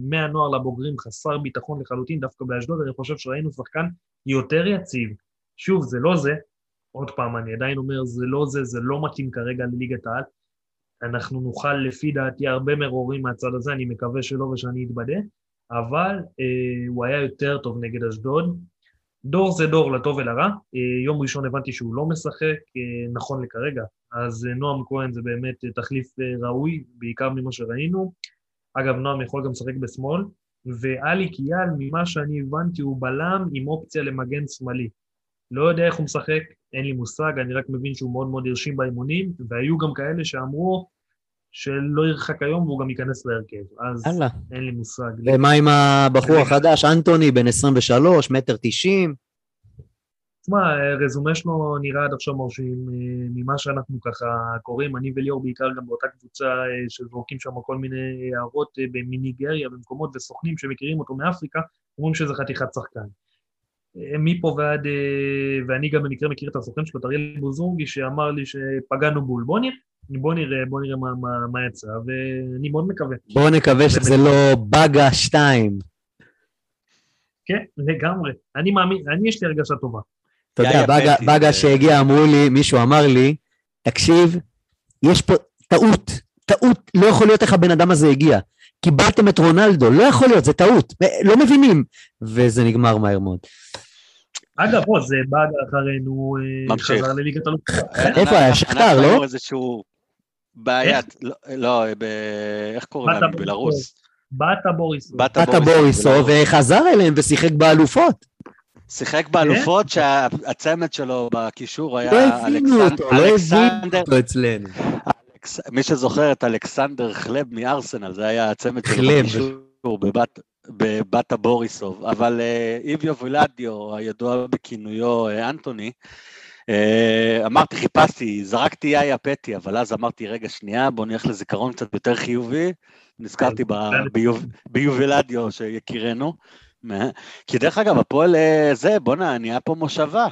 [SPEAKER 5] מהנוער לבוגרים חסר ביטחון לחלוטין, דווקא באשדוד, אני חושב שראינו שחקן יותר יציב. שוב, זה לא זה, עוד פעם, אני עדיין אומר, זה לא זה, זה לא מתאים כרגע לליגת העל. אנחנו נוכל, לפי דעתי, הרבה מרורים מהצד הזה, אני מקווה שלא ושאני אתבדה, אבל אה, הוא היה יותר טוב נגד אשדוד. דור זה דור, לטוב ולרע. אה, יום ראשון הבנתי שהוא לא משחק, אה, נכון לכרגע. אז אה, נועם כהן זה באמת תחליף ראוי, בעיקר ממה שראינו. אגב, נועם יכול גם לשחק בשמאל. ואלי קיאל, ממה שאני הבנתי, הוא בלם עם אופציה למגן שמאלי. לא יודע איך הוא משחק, אין לי מושג, אני רק מבין שהוא מאוד מאוד הרשים באימונים, והיו גם כאלה שאמרו שלא ירחק היום והוא גם ייכנס להרכב, אז אללה. אין לי מושג.
[SPEAKER 3] ומה עם הבחור החדש, אנטוני, בן 23, מטר 90?
[SPEAKER 5] תשמע, רזומה שלו נראה עד עכשיו מרשים אה, ממה שאנחנו ככה קוראים, אני וליאור בעיקר גם באותה קבוצה אה, שזורקים שם כל מיני הערות אה, מניגריה, במקומות וסוכנים שמכירים אותו מאפריקה, אומרים שזה חתיכת שחקן. מפה ועד, אה, ואני גם במקרה מכיר את הסוכן שלו, את אריאל בוזורגי, שאמר לי שפגענו בול. בוא נראה, בוא נראה, בוא נראה מה, מה, מה יצא, ואני מאוד מקווה.
[SPEAKER 3] בוא נקווה שזה לא באגה 2.
[SPEAKER 5] כן, לגמרי. אני מאמין, אני יש לי הרגשה טובה.
[SPEAKER 3] אתה יודע, באגה שהגיע, אמרו לי, מישהו אמר לי, תקשיב, יש פה טעות, טעות, לא יכול להיות איך הבן אדם הזה הגיע. קיבלתם את רונלדו, לא יכול להיות, זה טעות, לא מבינים. וזה נגמר מהר מאוד.
[SPEAKER 5] אגב, פה, זה בא אחרינו, אה, חזר לליגת אלופות.
[SPEAKER 3] איפה היה? שכתר, לא?
[SPEAKER 4] איזשהו בעיית, לא, לא איך קוראים להם? בלרוס.
[SPEAKER 5] באטה בוריסוב.
[SPEAKER 3] באטה בוריסוב, וחזר אליהם ושיחק באלופות.
[SPEAKER 4] שיחק באלופות כן. שהצמד שלו בקישור היה
[SPEAKER 3] אלכסנדר. לא הבינו אותו, לא הבינו אותו אצלנו.
[SPEAKER 4] מי שזוכר את אלכסנדר חלב מארסנל, זה היה הצמד שלו בקישור בבת... בבאטה בוריסוב, אבל אה, איביו וילדיו, הידוע בכינויו אה, אנטוני, אה, אמרתי, חיפשתי, זרקתי יאיה פטי, אבל אז אמרתי, רגע, שנייה, בוא נלך לזיכרון קצת יותר חיובי. נזכרתי ביובילדיו שיקירנו. כי דרך אגב, הפועל זה, בואנה, נהיה פה מושבה.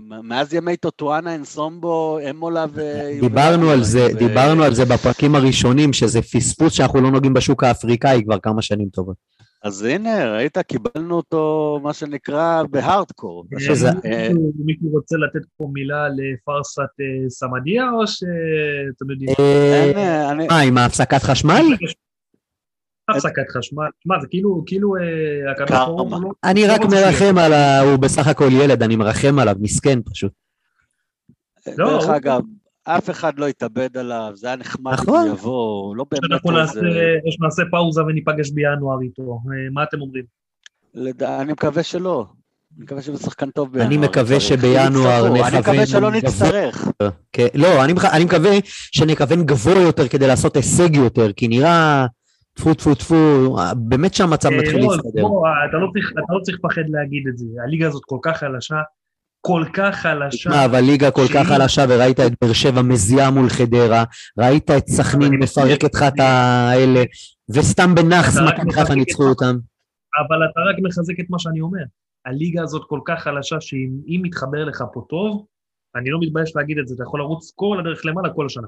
[SPEAKER 4] מאז ימי טוטואנה, אנסומבו, אמולה ו...
[SPEAKER 3] דיברנו על זה, דיברנו על זה בפרקים הראשונים, שזה פספוס שאנחנו לא נוגעים בשוק האפריקאי כבר כמה שנים טובות.
[SPEAKER 4] אז הנה, ראית, קיבלנו אותו, מה שנקרא, בהארדקור.
[SPEAKER 5] אה, מישהו רוצה לתת פה מילה לפארסת אה, סמדיה, או שאתם יודעים?
[SPEAKER 3] אה, מה, עם ההפסקת חשמל?
[SPEAKER 5] הפסקת חשמל, מה זה כאילו, כאילו הוא...
[SPEAKER 3] אני רק מרחם על ה... הוא בסך הכל ילד, אני מרחם עליו, מסכן פשוט.
[SPEAKER 4] לא, דרך אגב, אף אחד לא יתאבד עליו, זה היה נחמד נכון. אם יבוא, לא באמת
[SPEAKER 5] איזה... נעשה פאוזה וניפגש בינואר איתו, אה, מה אתם אומרים?
[SPEAKER 4] לד- אני מקווה שלא. אני מקווה שהוא שחקן טוב בינואר.
[SPEAKER 3] אני מקווה. שבינואר. נכוון
[SPEAKER 4] אני מקווה שלא. נצטרך.
[SPEAKER 3] כן, לא, אני, מח- אני מקווה שנכוון גבוה יותר כדי לעשות הישג יותר, כי נראה, טפו טפו טפו, באמת שהמצב מתחיל
[SPEAKER 5] אה, עוז,
[SPEAKER 3] להסתדר.
[SPEAKER 5] בוא, אתה לא צריך- אתה לא צריך לפחד להגיד את זה. הליגה הזאת כל כך חלשה, כל כך חלשה.
[SPEAKER 3] תשמע, אבל ליגה כל כך חלשה, וראית את באר שבע מזיעה מול חדרה, ראית את סכנין
[SPEAKER 5] אני
[SPEAKER 3] מפרקת לך את האלה, וסתם בנאחס מכבי חיפה ניצחו אותם.
[SPEAKER 5] אבל אתה רק מחזק את מה שאני אומר. הליגה הזאת כל כך חלשה, שאם אם מתחבר לך פה טוב, אני לא מתבייש להגיד את זה, אתה יכול לרוץ כל הדרך למעלה כל השנה.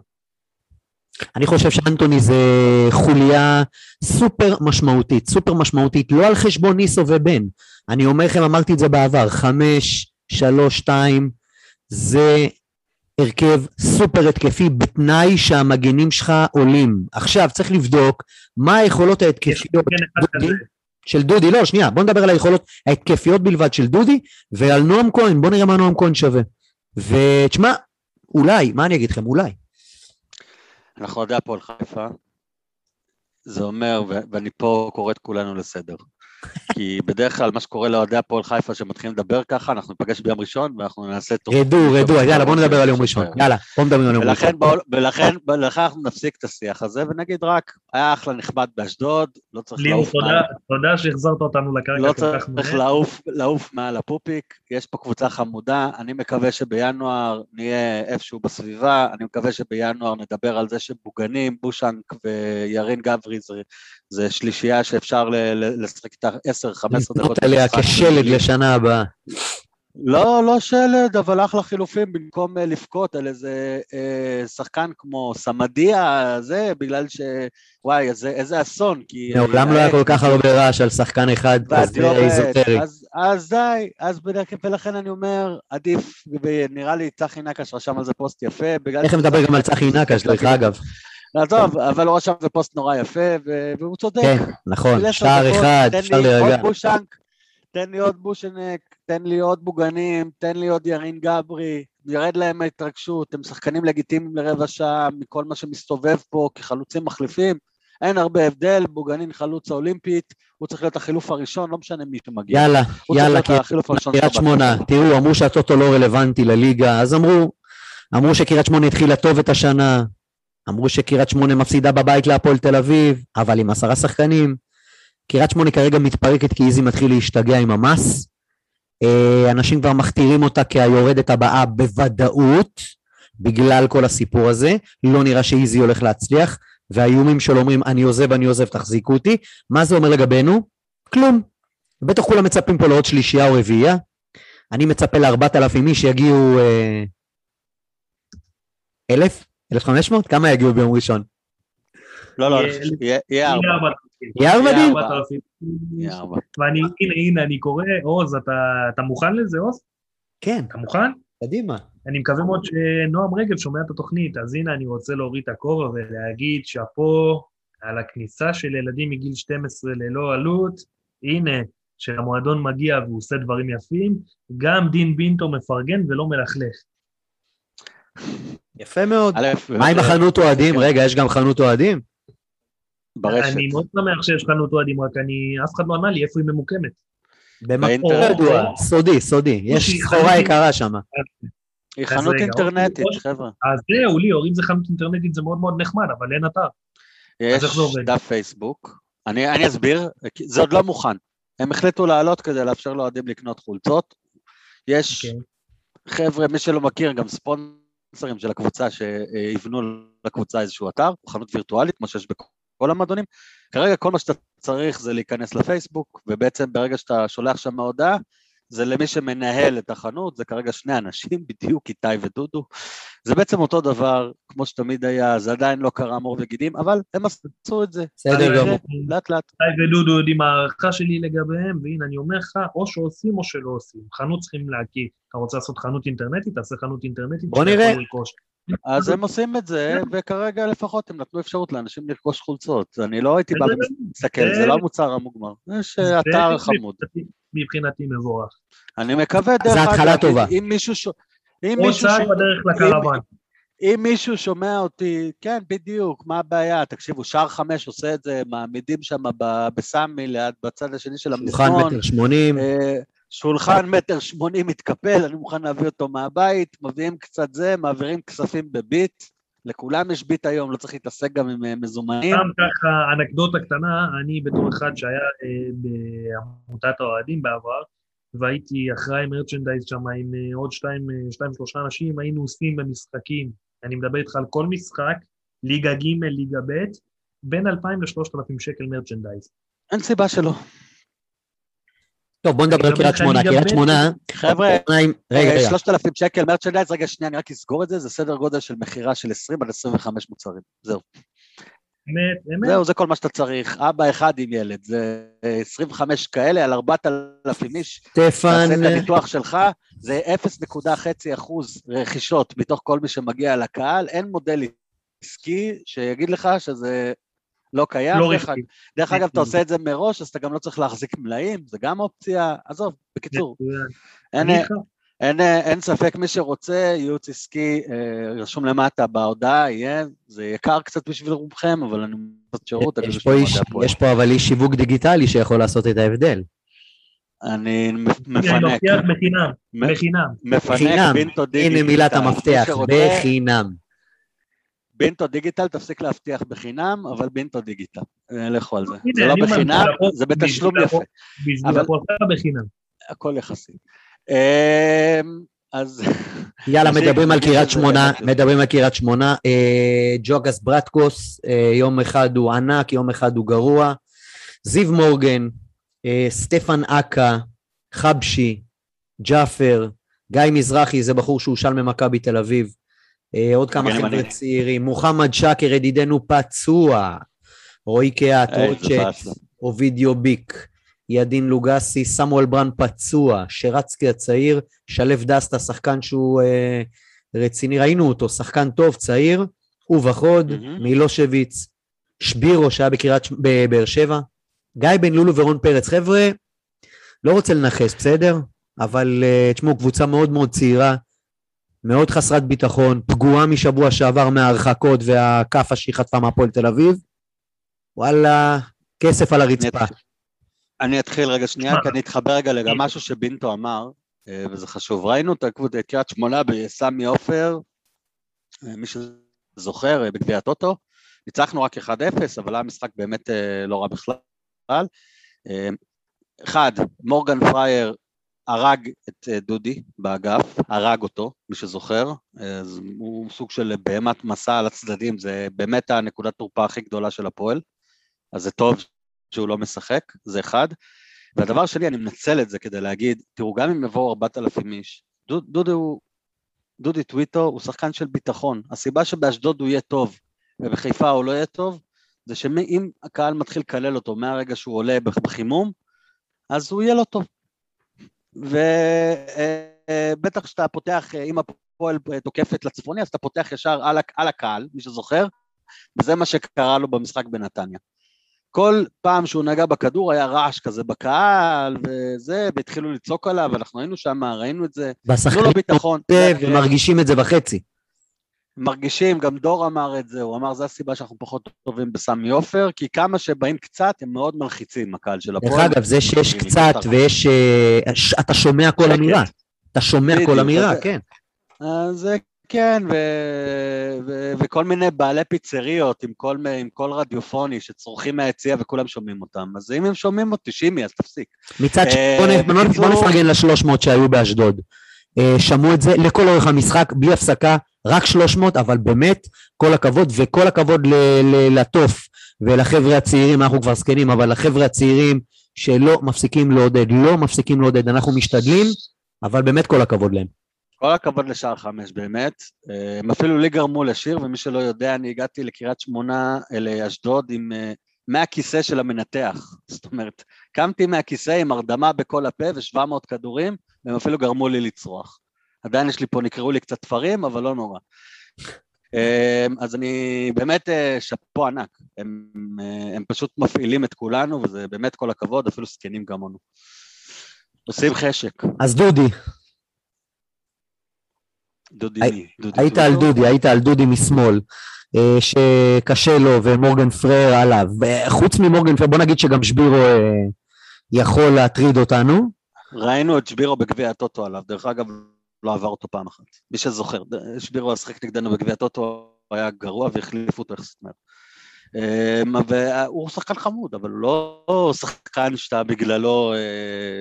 [SPEAKER 3] אני חושב שאנטוני זה חוליה סופר משמעותית, סופר משמעותית, לא על חשבון ניסו ובן. אני אומר לכם, אמרתי את זה בעבר, חמש, שלוש, שתיים, זה הרכב סופר התקפי בתנאי שהמגנים שלך עולים. עכשיו צריך לבדוק מה היכולות ההתקפיות דודי. של דודי, לא, שנייה, בוא נדבר על היכולות ההתקפיות בלבד של דודי, ועל נועם כהן, בוא נראה מה נועם כהן שווה. ותשמע, אולי, מה אני אגיד לכם, אולי.
[SPEAKER 4] אנחנו אוהדי הפועל חיפה. זה אומר, ואני פה קורא את כולנו לסדר. כי בדרך כלל מה שקורה לאוהדי הפועל חיפה שמתחילים לדבר ככה, אנחנו ניפגש ביום ראשון ואנחנו נעשה טוב.
[SPEAKER 3] רדו, רדו, יאללה, בוא נדבר על יום ראשון. יאללה, בוא נדבר על יום ראשון.
[SPEAKER 4] ולכן אנחנו נפסיק את השיח הזה ונגיד רק, היה אחלה נחמד באשדוד, לא צריך
[SPEAKER 5] ליאור,
[SPEAKER 4] לעוף
[SPEAKER 5] תודה,
[SPEAKER 4] מעל-
[SPEAKER 5] תודה שהחזרת אותנו לקרקע
[SPEAKER 4] לא צריך. לעוף, לעוף מעל הפופיק, יש פה קבוצה חמודה, אני מקווה שבינואר נהיה איפשהו בסביבה, אני מקווה שבינואר נדבר על זה שבוגנים, בושנק וירין גברי זה, זה שלישייה שאפשר ל- ל- לשחק איתה 10-15 דקות.
[SPEAKER 3] לבנות עליה
[SPEAKER 4] במשחק.
[SPEAKER 3] כשלד לשנה הבאה.
[SPEAKER 4] לא, לא שלד, אבל אחלה חילופים במקום אה, לבכות על איזה אה, שחקן כמו סמדיה, זה, בגלל ש... וואי, איזה, איזה אסון, כי...
[SPEAKER 3] מעולם לא היה כל כך הרבה רעש על שחקן אחד כזה איזוטרי.
[SPEAKER 4] אז, אז די, אז בדרך כלל, ולכן אני אומר, עדיף, ונראה לי צחי נקש רשם על זה פוסט יפה, בגלל...
[SPEAKER 3] תכף נדבר גם על צחי נקש, דרך אגב.
[SPEAKER 4] עזוב, אבל הוא רשם על זה פוסט נורא יפה, והוא צודק.
[SPEAKER 3] כן, נכון, שער אחד, אפשר להירגע.
[SPEAKER 4] תן לי עוד בושנק, תן לי עוד בוגנים, תן לי עוד ירין גברי, ירד להם ההתרגשות, הם שחקנים לגיטימיים לרבע שעה מכל מה שמסתובב פה כחלוצים מחליפים, אין הרבה הבדל, בוגנין חלוץ האולימפית, הוא צריך להיות החילוף הראשון, לא משנה מי שמגיע.
[SPEAKER 3] יאללה, יאללה, קריית שמונה. תראו, אמרו שהטוטו לא רלוונטי לליגה, אז אמרו, אמרו שקריית שמונה התחילה טוב את השנה, אמרו שקריית שמונה מפסידה בבית להפועל תל אביב, אבל עם עשרה שחקנים. קריית שמונה כרגע מתפרקת כי איזי מתחיל להשתגע עם המס. אה, אנשים כבר מכתירים אותה כהיורדת הבאה בוודאות, בגלל כל הסיפור הזה. לא נראה שאיזי הולך להצליח, והאיומים שלו אומרים, אני עוזב, אני עוזב, תחזיקו אותי. מה זה אומר לגבינו? כלום. בטח כולם מצפים פה לעוד שלישייה או רביעייה. אני מצפה לארבעת אלפים איש שיגיעו... אה, אלף? אלף חמש מאות? כמה יגיעו ביום ראשון?
[SPEAKER 4] לא, לא, שיהיה יהיה ארבע.
[SPEAKER 3] יהיה ארבע.
[SPEAKER 5] ואני, הנה, הנה, אני קורא, עוז, אתה, אתה מוכן לזה, עוז?
[SPEAKER 3] כן,
[SPEAKER 5] אתה מוכן?
[SPEAKER 3] קדימה.
[SPEAKER 5] אני מקווה מאוד שנועם רגב שומע את התוכנית, אז הנה אני רוצה להוריד את הכובע ולהגיד שאפו על הכניסה של ילדים מגיל 12 ללא עלות. הנה, שהמועדון מגיע והוא עושה דברים יפים, גם דין בינטו מפרגן ולא מלכלך.
[SPEAKER 3] יפה מאוד. מה עם החנות אוהדים? רגע, יש גם חנות אוהדים?
[SPEAKER 4] ברשת.
[SPEAKER 5] אני מאוד שמח שיש חנות אוהדים, רק אני, אף אחד לא ענה לי איפה היא ממוקמת.
[SPEAKER 3] במקום
[SPEAKER 4] באינטרנט.
[SPEAKER 3] ידוע, סודי, סודי. יש
[SPEAKER 5] שהיא
[SPEAKER 3] סחורה יקרה שם.
[SPEAKER 4] היא חנות אינטרנטית,
[SPEAKER 5] עוד-
[SPEAKER 4] חבר'ה.
[SPEAKER 5] אז זהו, ליאור, אם זה חנות אינטרנטית זה מאוד מאוד נחמד, אבל אין אתר.
[SPEAKER 4] יש? דף פייסבוק, אני, אני אסביר, זה עוד לא מוכן. הם החליטו לעלות כדי לאפשר לאוהדים לקנות חולצות. יש
[SPEAKER 5] אוקיי.
[SPEAKER 4] חבר'ה, מי שלא מכיר, גם ספונסרים של הקבוצה שיבנו לקבוצה איזשהו אתר, חנות וירטואלית, כמו שיש בכל המועדונים. כרגע כל מה שאתה צריך זה להיכנס לפייסבוק, ובעצם ברגע שאתה שולח שם הודעה, זה למי שמנהל את החנות, זה כרגע שני אנשים, בדיוק איתי ודודו. זה בעצם אותו דבר, כמו שתמיד היה, זה עדיין לא קרה מור וגידים, אבל הם עשו את זה.
[SPEAKER 3] בסדר
[SPEAKER 4] אני
[SPEAKER 3] גמור.
[SPEAKER 4] לאט לאט.
[SPEAKER 5] איתי ודודו יודעים הערכה שלי לגביהם, והנה אני אומר לך, או שעושים או שלא עושים. חנות צריכים להקים. אתה רוצה לעשות חנות אינטרנטית, תעשה חנות אינטרנטית.
[SPEAKER 3] בוא נראה.
[SPEAKER 4] אז הם עושים את זה, וכרגע לפחות הם נתנו אפשרות לאנשים לרכוש חולצות. אני לא הייתי בא
[SPEAKER 5] זה-
[SPEAKER 4] ומסתכל, זה לא המוצר המוגמר. יש אתר חמוד.
[SPEAKER 5] מבחינתי- מבורך.
[SPEAKER 4] אני מקווה, דרך
[SPEAKER 3] זה התחלה
[SPEAKER 4] אגב,
[SPEAKER 3] טובה.
[SPEAKER 4] אם מישהו...
[SPEAKER 5] עוד
[SPEAKER 4] מישהו
[SPEAKER 5] צעד בדרך לקרוון.
[SPEAKER 4] אם מישהו שומע אותי, כן, בדיוק, מה הבעיה? תקשיבו, שער חמש עושה את זה, מעמידים שם ב- בסמי, ליד, בצד השני של
[SPEAKER 3] שולחן
[SPEAKER 4] המזנון.
[SPEAKER 3] מטר שמונים,
[SPEAKER 4] אה, שולחן מטר שמונים מתקפל, אני מוכן להביא אותו מהבית, מביאים קצת זה, מעבירים כספים בביט. לכולם יש ביט היום, לא צריך להתעסק גם עם אה, מזומנים.
[SPEAKER 5] סתם ככה, אנקדוטה קטנה, אני בתור אחד שהיה אה, בעמותת האוהדים בעבר, והייתי אחראי מרצ'נדייז שם עם אה, עוד שתיים, אה, שתיים שלושה אנשים, היינו עושים במשחקים, אני מדבר איתך על כל משחק, ליגה ג', ליגה ב', בין 2,000 ל-3,000 שקל מרצ'נדייז.
[SPEAKER 4] אין סיבה שלא.
[SPEAKER 3] טוב, בוא נדבר על קריית שמונה. קריית שמונה,
[SPEAKER 4] חבר'ה,
[SPEAKER 3] עם- רגע,
[SPEAKER 4] אה,
[SPEAKER 3] רגע,
[SPEAKER 4] 3,000 שקל מרצ'נדייז, רגע שנייה, אני רק אסגור את זה, זה סדר גודל של מכירה של 20 עד 25 מוצרים. זהו.
[SPEAKER 5] אמת, אמת.
[SPEAKER 4] זהו, זה כל מה שאתה צריך. אבא אחד עם ילד, זה אה, 25 כאלה על 4,000 איש.
[SPEAKER 3] סטפן,
[SPEAKER 4] תעשה את הניתוח שלך, זה 0.5 אחוז רכישות מתוך כל מי שמגיע לקהל, אין מודל עסקי שיגיד לך שזה לא קיים.
[SPEAKER 5] לא
[SPEAKER 4] דרך,
[SPEAKER 5] רווחי.
[SPEAKER 4] דרך אגב, אתה עושה את זה מראש, אז אתה גם לא צריך להחזיק מלאים, זה גם אופציה. עזוב, בקיצור. אין,
[SPEAKER 5] אני איתך.
[SPEAKER 4] אין, אין ספק, מי שרוצה, ייעוץ עסקי, אה, רשום למטה בהודעה, יהיה, זה יקר קצת בשביל רובכם, אבל אני עושה שירות,
[SPEAKER 3] יש פה איש,
[SPEAKER 4] הפועל.
[SPEAKER 3] יש פה אבל איש שיווק דיגיטלי שיכול לעשות את ההבדל.
[SPEAKER 4] אני
[SPEAKER 5] אני
[SPEAKER 4] מפנק,
[SPEAKER 5] בחינם, בחינם.
[SPEAKER 4] מפנק
[SPEAKER 3] בחינם.
[SPEAKER 4] בינטו דיגיטל.
[SPEAKER 3] הנה מילת
[SPEAKER 4] מי
[SPEAKER 3] המפתח, בחינם.
[SPEAKER 4] בינטו דיגיטל, תפסיק להבטיח בחינם, אבל בינטו דיגיטל. אה, לכו על זה. זה לא בחינם, זה בתשלום יפה.
[SPEAKER 5] בשביל
[SPEAKER 4] אבל-
[SPEAKER 5] הפועל בחינם.
[SPEAKER 4] הכל יחסי. אה, אז...
[SPEAKER 3] יאללה, מדברים על קריית שמונה, מדברים על קריית שמונה. אה, ג'וגס ברטקוס, אה, יום אחד הוא ענק, יום אחד הוא גרוע. זיו מורגן, סטפן אקה, חבשי, ג'אפר, גיא מזרחי, זה בחור שהושל ממכבי תל אביב. אה, עוד כמה
[SPEAKER 4] מגן
[SPEAKER 3] חבר'ה. צעירים. מוחמד שקר, ידידנו פצוע. רועי קהת, רוצ'ט. אובידיו ביק, ידין לוגסי, סמואל ברן פצוע, שרצקי הצעיר, שלו דסטה, שחקן שהוא אה, רציני, ראינו אותו, שחקן טוב, צעיר, ובחוד,
[SPEAKER 4] מהמם.
[SPEAKER 3] מילושביץ, שבירו שהיה בקריית, בבאר שבע, גיא בן לולו ורון פרץ. חבר'ה, לא רוצה לנכס, בסדר? אבל אה, תשמעו, קבוצה מאוד מאוד צעירה, מאוד חסרת ביטחון, פגועה משבוע שעבר מההרחקות והכאפה שהיא חטפה מהפועל תל אביב. וואלה, כסף על
[SPEAKER 4] אני
[SPEAKER 3] הרצפה.
[SPEAKER 4] אתחיל- אני אתחיל רגע שנייה. כי אני אתחבר רגע לגם משהו שבינטו אמר, אה, וזה חשוב. ראינו את הקבוצה, את קריית שמונה בסמי עופר, אה, מי שזוכר, אה, בגביע הטוטו, ניצחנו רק 1-0, אבל היה משחק באמת לא רע בכלל. אחד, מורגן פרייר הרג את אה, דודי באגף, הרג אותו, מי שזוכר, אה, אז הוא סוג של בהמת מסע על הצדדים, זה באמת הנקודת תורפה הכי גדולה של הפועל, אז זה טוב שהוא לא משחק, זה אחד. והדבר שני, אני מנצל את זה כדי להגיד, תראו, גם אם יבואו 4,000 איש, דוד- דודי הוא, דודי טוויטו הוא שחקן של ביטחון. הסיבה שבאשדוד הוא יהיה טוב ובחיפה הוא לא יהיה טוב, זה שאם הקהל מתחיל לקלל אותו מהרגע שהוא עולה בחימום, אז הוא יהיה לא טוב. ובטח כשאתה פותח, אה, אם הפועל תוקפת לצפוני, אז אתה פותח ישר על, הק- על הקהל, מי שזוכר, וזה מה שקרה לו במשחק בנתניה. כל פעם שהוא נגע בכדור היה רעש כזה בקהל, וזה, והתחילו לצעוק עליו, אנחנו היינו שם, ראינו את זה,
[SPEAKER 3] בשחקנים
[SPEAKER 4] לו ביטחון.
[SPEAKER 3] ומרגישים את זה בחצי.
[SPEAKER 4] מרגישים, גם דור אמר את זה, הוא אמר, זו הסיבה שאנחנו פחות טובים בסמי עופר, כי כמה שבאים קצת, הם מאוד מלחיצים, הקהל של
[SPEAKER 3] דרך
[SPEAKER 4] הפועל.
[SPEAKER 3] אגב, זה שיש קצת. ויש... אה, אתה שומע כל. אמירה. אתה שומע כל אמירה, כן.
[SPEAKER 4] אז אה, כן, ו... ו... וכל מיני בעלי פיצריות עם כל, עם כל רדיופוני שצורכים מהיציע וכולם שומעים אותם, אז אם הם שומעים אותי, שימי, אז תפסיק.
[SPEAKER 3] מצד שני,
[SPEAKER 4] אה,
[SPEAKER 3] בוא נפרגן ל-300 שהיו באשדוד. אה, שמעו את זה לכל אורך המשחק, בלי הפסקה, רק 300, אבל באמת, כל הכבוד, וכל הכבוד לטוף ולחבר'ה הצעירים, אנחנו כבר זקנים, אבל לחבר'ה הצעירים שלא מפסיקים לעודד, לא מפסיקים לעודד, אנחנו משתדלים, אבל באמת כל הכבוד להם.
[SPEAKER 4] כל הכבוד לשער חמש, באמת. אה, הם אפילו לי גרמו לשיר, ומי שלא יודע, אני הגעתי לקריית שמונה, אה, לאשדוד, עם... אה, מהכיסא של המנתח. זאת אומרת, קמתי מהכיסא עם הרדמה בכל הפה ו-700 כדורים, והם אפילו גרמו לי לצרוח. עדיין יש לי פה, נקראו לי קצת תפרים, אבל לא נורא. אה, אז אני באמת אה, שאפו ענק. הם, אה, הם פשוט מפעילים את כולנו, וזה באמת כל הכבוד, אפילו זקנים כמונו. עושים חשק.
[SPEAKER 3] אז דודי,
[SPEAKER 4] דודי
[SPEAKER 3] הי-?
[SPEAKER 4] דודי
[SPEAKER 3] היית על
[SPEAKER 4] טוטו?
[SPEAKER 3] דודי, היית על דודי משמאל, אה, שקשה לו, ומורגן פרר עליו. וחוץ ממורגן פרר, בוא נגיד שגם שבירו יכול להטריד אותנו.
[SPEAKER 4] ראינו את שבירו בגביע הטוטו עליו, דרך אגב, לא עבר אותו פעם אחת. מי שזוכר, שבירו שיחק נגדנו בגביע הטוטו, היה גרוע והחליפו אותו יחסית מהר. אמ, והוא שחקן חמוד, אבל הוא לא שחקן שאתה בגללו, אה,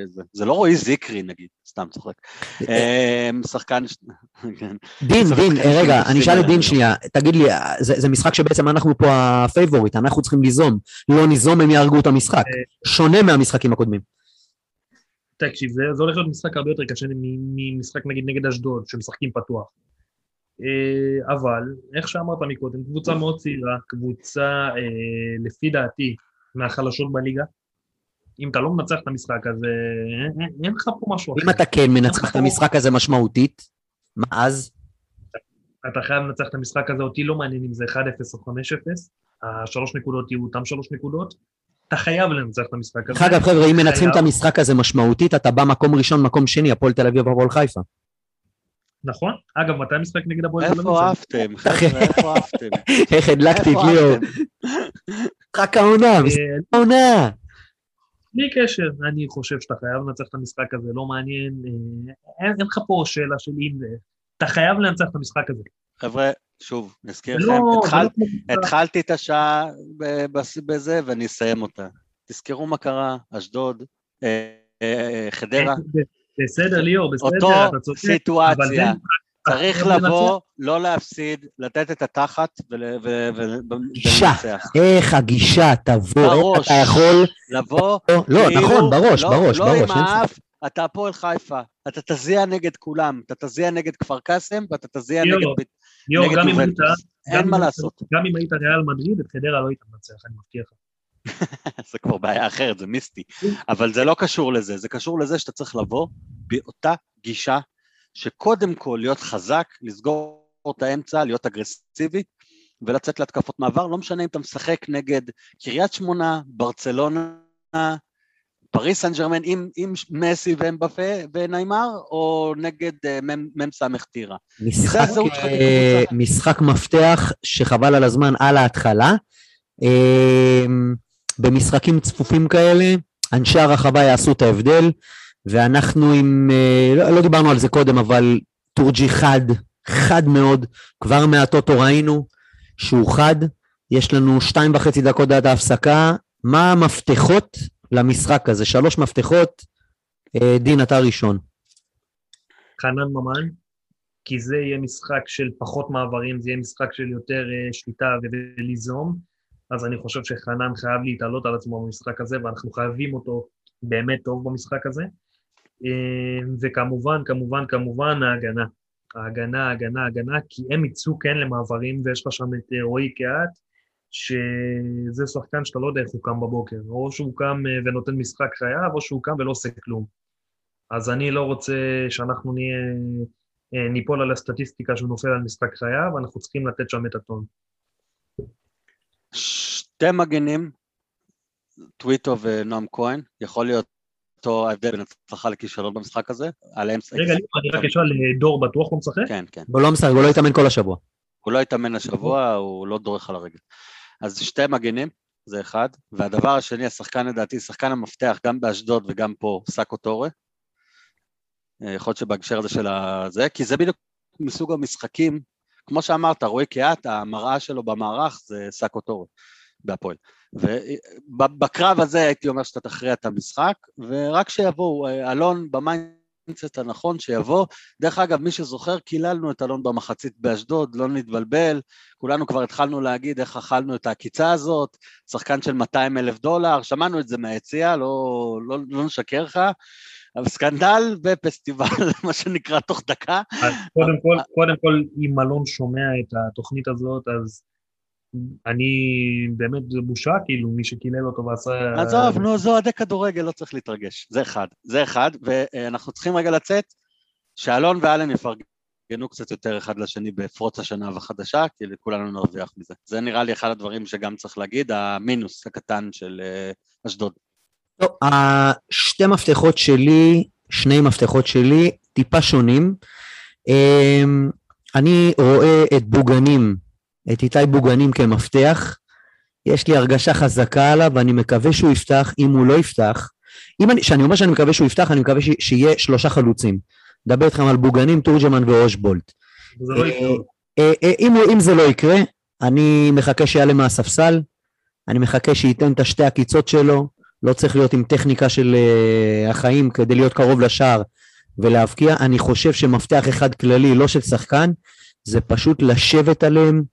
[SPEAKER 4] זה, זה לא רועי זיקרי נגיד, סתם צוחק. אמ, שחקן, ש- כן.
[SPEAKER 3] דין,
[SPEAKER 4] צריך
[SPEAKER 3] דין, אה, רגע, אני אשאל את דין. שנייה, תגיד לי, אה, זה זה משחק שבעצם אנחנו פה הפייבוריט, אנחנו צריכים ליזום. לא ניזום, הם יהרגו את המשחק. שונה מהמשחקים הקודמים.
[SPEAKER 5] תקשיב, זה, זה הולך להיות משחק הרבה יותר קשה ממשחק נגיד נגד אשדוד, שמשחקים פתוח. אה, אבל, איך שאמרת מקודם, קבוצה מאוד צעירה, קבוצה, אה, לפי דעתי, מהחלשות בליגה. אם אתה לא מנצח את המשחק הזה, אין- אין- אין לך פה משהו אחר.
[SPEAKER 3] אם אתה כן מנצח את המשחק הזה משמעותית, מה אז?
[SPEAKER 5] אתה חייב לנצח את המשחק הזה, אותי לא מעניין אם זה 1-0 או 5-0, השלוש נקודות יהיו אותם שלוש נקודות, אתה חייב לנצח את המשחק הזה.
[SPEAKER 3] אגב, חבר'ה, אם מנצחים את. המשחק הזה משמעותית, אתה בא מקום ראשון, מקום שני, הפועל תל אביב והפועל חיפה.
[SPEAKER 5] נכון? אגב, מתי המשחק נגד הפועל תל אביב?
[SPEAKER 4] איפה עפתם? חבר'ה, איפה עפתם?
[SPEAKER 3] איך הדלקתי את ליאור. משחק העונה, משחק
[SPEAKER 5] אה,
[SPEAKER 3] העונה.
[SPEAKER 5] בלי קשר, אני חושב שאתה חייב לנצח את המשחק הזה, לא מעניין, אה, אין אין לך פה שאלה של אם זה, אתה חייב לנצח את המשחק הזה.
[SPEAKER 4] חבר'ה, שוב, נזכיר לכם,
[SPEAKER 5] לא- זה
[SPEAKER 4] התחל-
[SPEAKER 5] לא
[SPEAKER 4] התחלתי את השעה בזה ואני אסיים אותה. תזכרו מה קרה, אשדוד, אה, אה, חדרה,
[SPEAKER 5] בסדר, ליאור, בסדר,
[SPEAKER 4] אותו
[SPEAKER 5] אתה צודק, זה
[SPEAKER 4] סיטואציה.
[SPEAKER 5] משחק,
[SPEAKER 4] צריך
[SPEAKER 5] חייב
[SPEAKER 4] לבוא, לא להפסיד, לתת את התחת. ולנצח.
[SPEAKER 3] איך הגישה תבוא, איך. אתה יכול...
[SPEAKER 4] לבוא,
[SPEAKER 3] לא, לא,
[SPEAKER 4] כאילו,
[SPEAKER 3] נכון, בראש,
[SPEAKER 4] לא-
[SPEAKER 3] בראש,
[SPEAKER 4] לא
[SPEAKER 3] בראש.
[SPEAKER 4] עם
[SPEAKER 3] אין ספק.
[SPEAKER 4] האף, אתה הפועל חיפה, אתה תזיע נגד כולם, אתה תזיע נגד כפר קאסם ואתה תזיע נגד יובנטוס. אין מה לעשות,
[SPEAKER 5] גם אם היית ריאל מדריד, את חדרה לא היית מנצח, אני מבטיח לך.
[SPEAKER 4] זה כבר בעיה אחרת, זה מיסטי. אבל זה לא קשור לזה, זה קשור לזה שאתה צריך לבוא באותה גישה, שקודם כל להיות חזק, לסגור את האמצע, להיות אגרסיבי, ולצאת להתקפות מעבר, לא משנה אם אתה משחק נגד קריית שמונה, ברצלונה, פריס סן ג'רמן עם, עם מסי ואמבפה וניימר, או נגד אה, סמך טירה.
[SPEAKER 3] משחק, אה. משחק מפתח שחבל על הזמן על ההתחלה. אה, במשחקים צפופים כאלה, אנשי הרחבה יעשו את ההבדל, ואנחנו עם, לא, לא דיברנו על זה קודם, אבל טורג'י חד, חד מאוד, כבר מהטוטו ראינו שהוא חד, יש לנו שתיים וחצי דקות עד ההפסקה, מה המפתחות למשחק הזה? שלוש מפתחות, אה, דין, אתה ראשון.
[SPEAKER 5] חנן ממן, כי זה יהיה משחק של פחות מעברים, זה יהיה משחק של יותר אה, שליטה וליזום, אז אני חושב שחנן חייב להתעלות על עצמו במשחק הזה, ואנחנו חייבים אותו באמת טוב במשחק הזה. אה, וכמובן, כמובן, כמובן, ההגנה. ההגנה, ההגנה, ההגנה, כי הם יצאו כן למעברים, ויש לך שם את רועי קהת, שזה שחקן שאתה לא יודע איך הוא קם בבוקר, או שהוא קם אה, ונותן משחק חייו, או שהוא קם ולא עושה כלום. אז אני לא רוצה שאנחנו נהיה, אה, ניפול על הסטטיסטיקה שהוא נופל על משחק חייו, אנחנו צריכים לתת שם את הטון.
[SPEAKER 4] שתי מגנים, טוויטו ונועם כהן, יכול להיות אותו ההבדל בין הצלחה לכישלון במשחק הזה, עליהם...
[SPEAKER 5] רגע, אני רק אשאל, אה, דור בטוח לא משחק?
[SPEAKER 4] כן, כן.
[SPEAKER 3] הוא לא משחק, הוא לא יתאמן כל השבוע.
[SPEAKER 4] הוא לא התאמן השבוע, הוא לא דורך על הרגל. אז שתי מגנים, זה אחד. והדבר השני, השחקן לדעתי, שחקן המפתח, גם באשדוד וגם פה, סאקו טורה. אה, יכול להיות שבהקשר הזה של הזה, כי זה בדיוק מסוג המשחקים, כמו שאמרת, רועי קיאט, המראה שלו במערך זה סאקו טורה, בהפועל. ובקרב הזה הייתי אומר שאתה תכריע את המשחק, ורק שיבואו, אה, אלון ב mindset הנכון שיבוא, דרך אגב, מי שזוכר, קיללנו את אלון במחצית באשדוד, לא נתבלבל, כולנו כבר התחלנו להגיד איך אכלנו את העקיצה הזאת, שחקן של 200 אלף דולר, שמענו את זה מהיציאה, לא, לא, לא נשקר לך, אבל סקנדל ופסטיבל, מה שנקרא, תוך דקה.
[SPEAKER 5] אז קודם כל, קודם כל, אם אלון שומע את התוכנית הזאת, אז אני, באמת, זו בושה, כאילו, מי שקילל אותו ועשה...
[SPEAKER 4] עזוב, נו, זה אוהדי כדורגל, לא צריך להתרגש. זה אחד. זה אחד, ואנחנו צריכים רגע לצאת, שאלון ואלן יפרגנו קצת יותר אחד לשני בפרוץ השנה החדשה, כי כולנו נרוויח מזה. זה נראה לי אחד הדברים שגם צריך להגיד, המינוס הקטן של אה, אשדוד.
[SPEAKER 3] טוב, השתי מפתחות שלי, שני מפתחות שלי, טיפה שונים. אמ, אני רואה את בוגנים, את איתי בוגנים כמפתח. יש לי הרגשה חזקה עליו, ואני מקווה שהוא יפתח. אם הוא לא יפתח, אם אני, כשאני אומר שאני מקווה שהוא יפתח, אני מקווה ש, שיהיה שלושה חלוצים. מדבר איתכם על בוגנים, תורג'מן ואושבולט.
[SPEAKER 5] לא
[SPEAKER 3] אה. אה, אם זה לא יקרה, אני מחכה שיעלה מהספסל, אני מחכה שייתן את השתי עקיצות שלו, לא צריך להיות עם טכניקה של אה, החיים כדי להיות קרוב לשער ולהבקיע. אני חושב שמפתח אחד כללי, לא של שחקן, זה פשוט לשבת עליהם,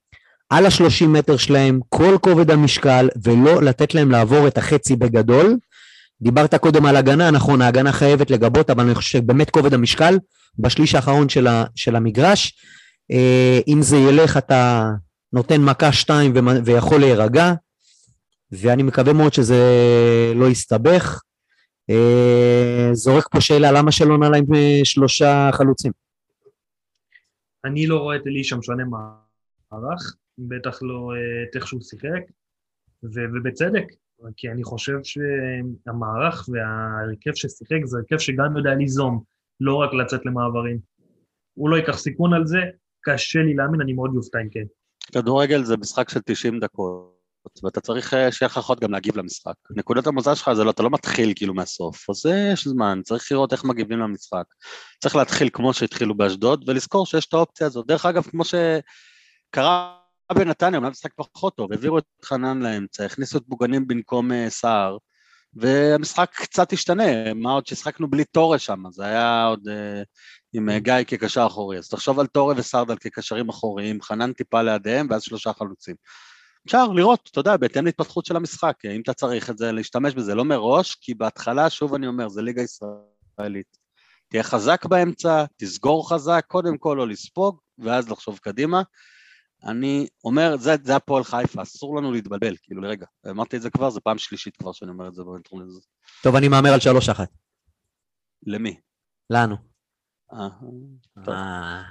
[SPEAKER 3] על השלושים מטר שלהם, כל כובד המשקל, ולא לתת להם לעבור את החצי בגדול. דיברת קודם על הגנה, נכון, ההגנה חייבת לגבות, אבל אני חושב שבאמת כובד המשקל, בשליש האחרון של, ה, של המגרש, אה, אם זה ילך אתה נותן מכה שתיים ויכול להירגע, ואני מקווה מאוד שזה לא יסתבך. אה, זורק פה שאלה, למה שלא נעלה עם אה, שלושה חלוצים?
[SPEAKER 5] אני לא רואה את אלישע משנה מערך, בטח לא אה, את איך שהוא שיחק, ו- ובצדק, כי אני חושב שהמערך וההרכב ששיחק זה הרכב שגם יודע ליזום, לא רק לצאת למעברים. הוא לא ייקח סיכון על זה, קשה לי להאמין, אני מאוד יופתע אם כן.
[SPEAKER 4] כדורגל זה משחק של 90 דקות, ואתה צריך אה, שיהיה לך יכולת גם להגיב למשחק. נקודת המוצא שלך זה לא, אתה לא מתחיל כאילו מהסוף, אז אה, יש זמן, צריך לראות איך מגיבים למשחק. צריך להתחיל כמו שהתחילו באשדוד, ולזכור שיש את האופציה הזאת. דרך אגב, כמו שקרה בנתניה, אומנם משחק פחות טוב, העבירו את חנן לאמצע, הכניסו את בוגנים במקום אה, סער, והמשחק קצת השתנה, מה עוד ששחקנו בלי טורה שם, זה היה עוד אה, עם אה, גיא כקשר אחורי, אז תחשוב על טורה וסרדל כקשרים אחוריים, חנן טיפה לידיהם, ואז שלושה חלוצים. אפשר לראות, אתה יודע, בהתאם להתפתחות של המשחק, אם אתה צריך את זה, להשתמש בזה, לא מראש, כי בהתחלה, שוב אני אומר, זה ליגה ישראלית. תהיה חזק באמצע, תסגור חזק, קודם כל לא לספוג, ואז לחשוב קדימה. אני אומר, זה, זה הפועל חיפה, אסור לנו להתבלבל, כאילו לרגע, אמרתי את זה כבר, זו פעם שלישית כבר שאני אומר את זה הזה.
[SPEAKER 3] טוב, אני מהמר על שלוש אחת.
[SPEAKER 4] למי?
[SPEAKER 3] לנו.
[SPEAKER 4] אה, טוב.
[SPEAKER 3] אה,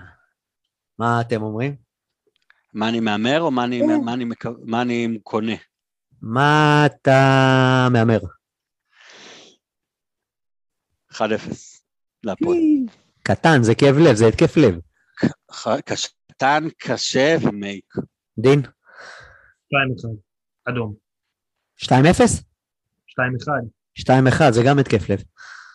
[SPEAKER 3] מה אתם אומרים?
[SPEAKER 4] מה אני מהמר או מה אני,
[SPEAKER 3] כן.
[SPEAKER 4] מה אני, מה אני קונה?
[SPEAKER 3] מה אתה מהמר?
[SPEAKER 4] 1-0 להפועל.
[SPEAKER 3] קטן, זה כאב לב, זה התקף לב.
[SPEAKER 4] ח- קטן, קשה ומייק.
[SPEAKER 3] דין?
[SPEAKER 5] 2-1, אדום.
[SPEAKER 3] 2-0?
[SPEAKER 5] 2-1.
[SPEAKER 3] 2-1, זה גם התקף לב.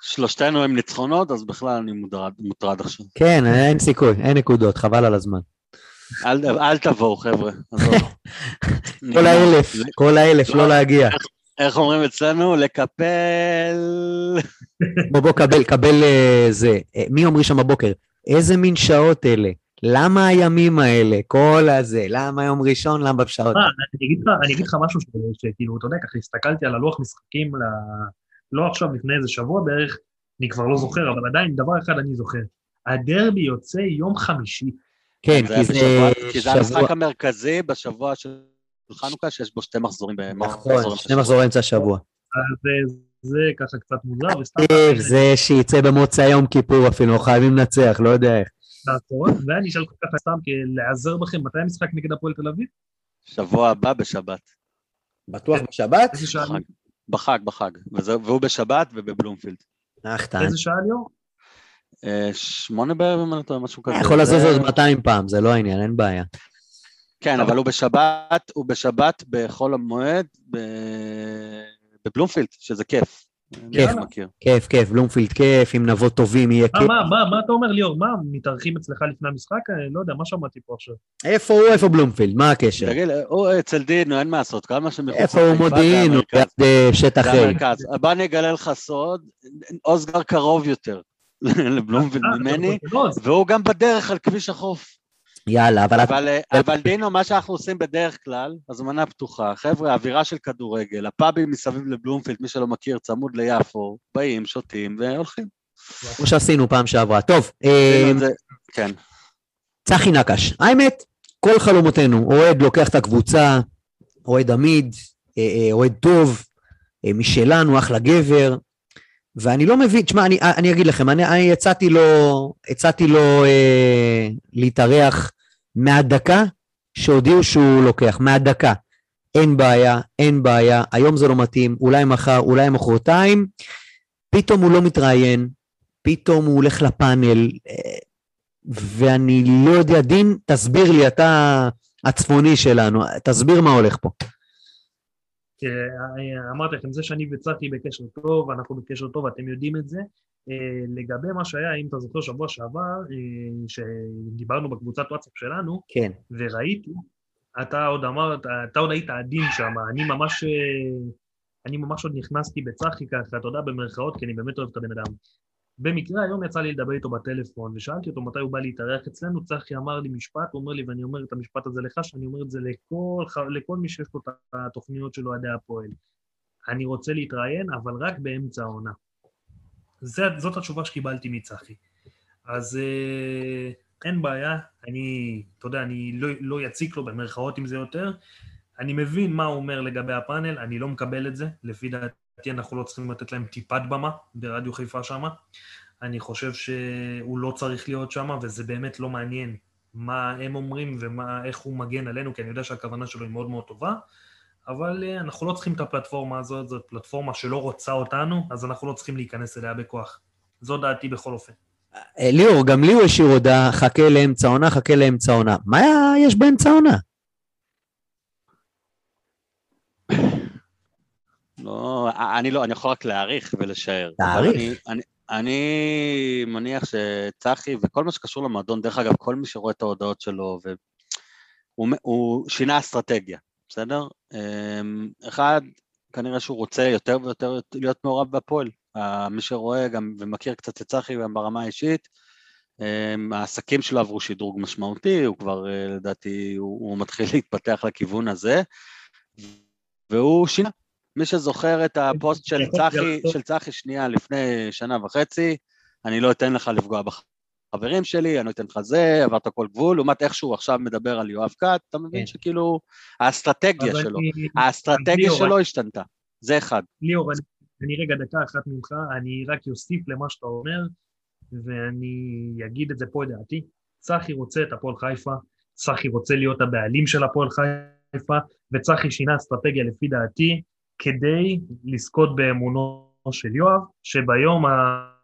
[SPEAKER 4] שלושתנו הם ניצחונות, אז בכלל אני מוטרד, מוטרד עכשיו.
[SPEAKER 3] כן, אין סיכוי, אין נקודות, חבל על הזמן.
[SPEAKER 4] אל, אל תבואו, חבר'ה.
[SPEAKER 3] כל האלף, כל האלף, לא להגיע.
[SPEAKER 4] איך אומרים אצלנו? לקפל...
[SPEAKER 3] בוא, בוא, קבל, קבל אה, זה. אה, מי אומרים שם בבוקר? איזה מין שעות אלה? למה הימים האלה? כל הזה. למה יום ראשון? למה בשעות?
[SPEAKER 5] מה, אני אגיד לך, אני אגיד לך משהו שכאילו, אתה יודע, ככה הסתכלתי על הלוח משחקים. לא עכשיו, לפני איזה שבוע בערך, אני כבר לא זוכר, אבל עדיין דבר אחד אני זוכר. הדרבי יוצא יום חמישי.
[SPEAKER 3] כן, כי זה
[SPEAKER 4] כי זה. המשחק המרכזי בשבוע של חנוכה, שיש בו שתי מחזורים.
[SPEAKER 3] נכון, שני מחזורי אמצע השבוע.
[SPEAKER 5] אז זה, זה ככה קצת מוזר, וסתם...
[SPEAKER 3] תקשיב, זה שיצא במוצאי יום כיפור אפילו, חייבים לנצח, לא יודע איך.
[SPEAKER 5] לעצור, ואני אשאל אותך ככה סתם, כי להיעזר בכם, מתי המשחק נגד הפועל תל אביב?
[SPEAKER 4] שבוע הבא בשבת.
[SPEAKER 3] בטוח בשבת?
[SPEAKER 5] איזה שעה?
[SPEAKER 4] בחג, בחג, והוא בשבת ובבלומפילד.
[SPEAKER 5] איזה שעה ליאור?
[SPEAKER 4] אה, שמונה בערב, אם אני לא טועה, משהו כזה.
[SPEAKER 3] יכול לזוז
[SPEAKER 4] זה-
[SPEAKER 3] עוד 200 פעם, זה לא העניין, אין בעיה.
[SPEAKER 4] כן, אבל הוא בשבת, הוא בשבת בחול המועד בבלומפילד, שזה כיף.
[SPEAKER 3] כיף. כיף, כיף, בלומפילד כיף, אם נבוא טובים יהיה
[SPEAKER 5] אה,
[SPEAKER 3] כיף.
[SPEAKER 5] מה, מה, מה אתה אומר ליאור? מה, מתארחים אצלך לפני המשחק? אה, לא יודע, מה שמעתי פה עכשיו?
[SPEAKER 3] איפה הוא, איפה בלומפילד? מה הקשר?
[SPEAKER 4] תגיד, הוא אצל דינו, אין מה לעשות, כמה שמחוץ
[SPEAKER 3] איפה הוא מודיעין? הוא אה, שטח A.
[SPEAKER 4] המרכז. בוא אני אגלה לך סוד, אוסגר קרוב יותר לבלומפילד
[SPEAKER 5] אה,
[SPEAKER 4] ממני,
[SPEAKER 5] לא,
[SPEAKER 4] והוא גם בדרך על כביש החוף.
[SPEAKER 3] יאללה, אבל את-
[SPEAKER 4] אבל, אה, אבל דינו, מה שאנחנו עושים בדרך כלל, הזמנה פתוחה. חבר'ה, אווירה של כדורגל, הפאבים מסביב לבלומפילד, מי שלא מכיר, צמוד ליפו, באים, שותים והולכים.
[SPEAKER 3] כמו שעשינו פעם שעברה. טוב, אה,
[SPEAKER 4] זה- כן.
[SPEAKER 3] צחי נקש, האמת, כל חלומותינו, אוהד לוקח את הקבוצה, אוהד עמיד, אה, אוהד טוב, משלנו, אחלה גבר, ואני לא מבין, תשמע, אני, אני אגיד לכם, אני, אני הצעתי לו, הצעתי לו אה, להתארח מהדקה שהודיעו שהוא לוקח, מהדקה. אין בעיה, אין בעיה, היום זה לא מתאים, אולי מחר, אולי מחרתיים, פתאום הוא לא מתראיין, פתאום הוא הולך לפאנל, ואני לא יודע, דין, תסביר לי, אתה הצפוני שלנו, תסביר מה הולך פה.
[SPEAKER 5] אה, אמרתי לכם, זה שאני וצחי בקשר טוב, אנחנו בקשר טוב, אתם יודעים את זה. אה, לגבי מה שהיה, אם אתה זוכר שבוע שעבר, אה, שדיברנו בקבוצת וואטסאפ שלנו,
[SPEAKER 3] כן.
[SPEAKER 5] וראיתי, אתה עוד אמרת, אתה עוד היית עדין שם, אני ממש, אני ממש עוד נכנסתי בצחי ככה, אתה יודע, במרכאות, כי אני באמת אוהב את הבן אדם. במקרה היום יצא לי לדבר איתו בטלפון, ושאלתי אותו מתי הוא בא להתארח אצלנו, צחי אמר לי משפט, הוא אומר לי, ואני אומר את המשפט הזה לך, שאני אומר את זה לכל, לכל מי שיש לו את התוכניות של אוהדי הפועל. אני רוצה להתראיין, אבל רק באמצע העונה. זאת התשובה שקיבלתי מצחי. אז אה, אין בעיה, אני, אתה יודע, אני לא, לא יציק לו במרכאות עם זה יותר. אני מבין מה הוא אומר לגבי הפאנל, אני לא מקבל את זה, לפי דעתי לדעתי אנחנו לא צריכים לתת להם טיפת במה ברדיו חיפה שמה. אני חושב שהוא לא צריך להיות שם, וזה באמת לא מעניין מה הם אומרים ואיך הוא מגן עלינו, כי אני יודע שהכוונה שלו היא מאוד מאוד טובה, אבל אה, אנחנו לא צריכים את הפלטפורמה הזאת, זאת פלטפורמה שלא רוצה אותנו, אז אנחנו לא צריכים להיכנס אליה בכוח. זו דעתי בכל אופן.
[SPEAKER 3] אה, ליאור, גם לי הוא השאיר הודעה, חכה לאמצע עונה, חכה לאמצע עונה. מה יש באמצע עונה?
[SPEAKER 4] לא, אני לא, אני יכול רק להעריך ולשער.
[SPEAKER 3] להעריך?
[SPEAKER 4] אני, אני, אני מניח שצחי וכל מה שקשור למועדון, דרך אגב, כל מי שרואה את ההודעות שלו, הוא, הוא שינה אסטרטגיה, בסדר? אמ, אחד, כנראה שהוא רוצה יותר ויותר להיות מעורב בהפועל. מי שרואה גם ומכיר קצת את צחי גם ברמה האישית, אמ, העסקים שלו עברו שדרוג משמעותי, הוא כבר, אה, לדעתי, הוא, הוא מתחיל להתפתח לכיוון הזה, והוא שינה, מי שזוכר את הפוסט של צחי, של צחי שנייה לפני שנה וחצי, אני לא אתן לך לפגוע בחברים שלי, אני לא אתן לך זה, עברת כל גבול, לעומת איך שהוא עכשיו מדבר על יואב כת, אתה מבין כן. שכאילו האסטרטגיה שלו, האסטרטגיה שלו השתנתה, זה אחד.
[SPEAKER 5] ליאור, אני רגע דקה אחת ממך, אני רק אוסיף למה שאתה אומר, ואני אגיד את זה פה לדעתי. צחי רוצה את הפועל חיפה, צחי רוצה להיות הבעלים של הפועל חיפה, וצחי שינה אסטרטגיה לפי דעתי, כדי לזכות באמונו של יואב, שביום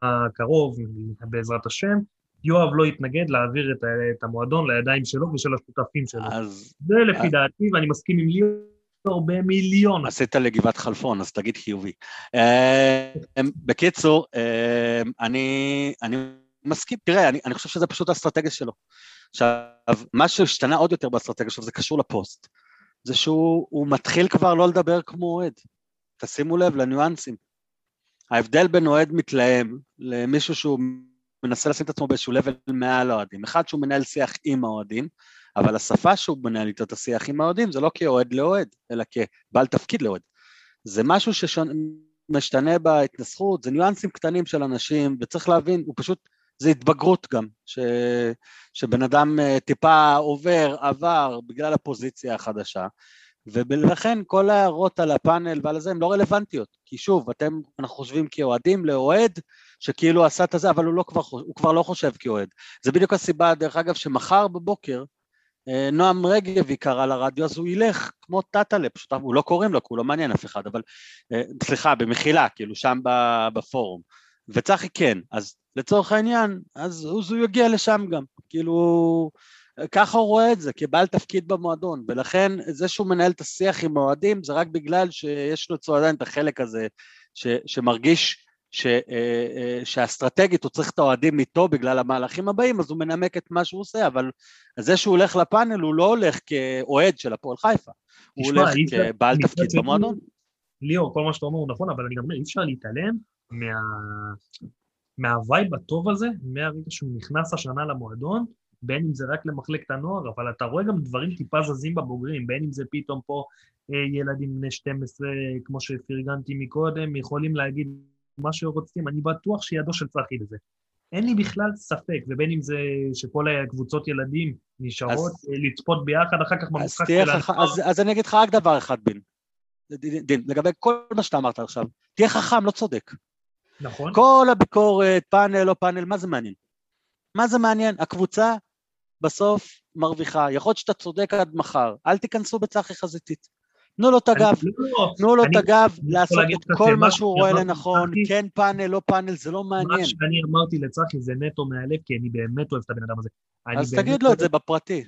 [SPEAKER 5] הקרוב, בעזרת השם, יואב לא יתנגד להעביר את, את המועדון לידיים שלו ושל השותפים שלו. אז... זה לפי אז... דעתי, ואני מסכים עם ליאור במיליון.
[SPEAKER 4] עשית לגבעת חלפון, אז תגיד חיובי. אה, בקיצור, אה, אני, אני מסכים, תראה, אני, אני חושב שזה פשוט האסטרטגיה שלו. עכשיו, מה שהשתנה עוד יותר באסטרטגיה שלו, זה קשור לפוסט. זה שהוא מתחיל כבר לא לדבר כמו אוהד. תשימו לב לניואנסים. ההבדל בין אוהד מתלהם למישהו שהוא מנסה לשים את עצמו באיזשהו לבל מעל האוהדים. אחד שהוא מנהל שיח עם האוהדים, אבל השפה שהוא מנהל איתו את השיח עם האוהדים זה לא כאוהד לאוהד, אלא כבעל תפקיד לאוהד. זה משהו שמשתנה בהתנסחות, זה ניואנסים קטנים של אנשים, וצריך להבין, הוא פשוט, זה התבגרות גם, ש, שבן אדם אה, טיפה עובר, עבר, בגלל הפוזיציה החדשה, ולכן כל ההערות על הפאנל ועל זה הן לא רלוונטיות, כי שוב, אתם, אנחנו חושבים כאוהדים לאוהד שכאילו עשה את זה, אבל הוא, לא כבר, הוא כבר לא חושב כאוהד. זה בדיוק הסיבה, דרך אגב, שמחר בבוקר אה, נועם רגב יקרא לרדיו, אז הוא ילך כמו טאטאלה, פשוט הוא לא קוראים לו, כי הוא לא מעניין אף אחד, אבל אה, סליחה, במחילה, כאילו שם בפורום. וצחי כן, אז לצורך העניין, אז, אז הוא יגיע לשם גם, כאילו... ככה הוא רואה את זה, כבעל תפקיד במועדון, ולכן זה שהוא מנהל את השיח עם האוהדים זה רק בגלל שיש לו אצלו עדיין את החלק הזה ש, שמרגיש ש, אה, אה, שהאסטרטגית הוא צריך את האוהדים איתו בגלל המהלכים הבאים, אז הוא מנמק את מה שהוא עושה, אבל זה שהוא הולך לפאנל הוא לא הולך כאוהד של הפועל חיפה, הוא הולך כבעל תפקיד במועדון.
[SPEAKER 5] ליאור, כל מה שאתה אומר הוא נכון, אבל אני גם אומר, אי אפשר להתעלם מה... מהווייב הטוב הזה, מהרגע שהוא נכנס השנה למועדון, בין אם זה רק למחלקת הנוער, אבל אתה רואה גם דברים טיפה זזים בבוגרים, בין אם זה פתאום פה אה, ילדים בני 12, כמו שפרגנתי מקודם, יכולים להגיד מה שרוצים, אני בטוח שידו של צחי בזה. אין לי בכלל ספק, ובין אם זה שכל הקבוצות ילדים נשארות אז, אה, לצפות ביחד אחר כך במשחק
[SPEAKER 4] של הנוער. אז, אז אני אגיד לך רק דבר אחד, בין. דין, לגבי כל מה שאתה אמרת עכשיו, תהיה חכם, לא צודק.
[SPEAKER 5] נכון.
[SPEAKER 4] כל הביקורת, פאנל, לא פאנל, מה זה מעניין? מה זה מעניין? הקבוצה בסוף מרוויחה. יכול להיות שאתה צודק עד מחר, אל תיכנסו בצחי חזיתית. תנו לו את הגב,
[SPEAKER 5] אני- לא,
[SPEAKER 4] תנו לו את הגב לעשות את כל מה שהוא רואה לנכון, כן פאנל, לא פאנל, זה לא
[SPEAKER 5] מה
[SPEAKER 4] מעניין.
[SPEAKER 5] שאני אמרתי לצחי זה נטו מהלב, כי אני באמת אוהב את הבן אדם הזה.
[SPEAKER 4] אז תגיד לו את זה בפרטי,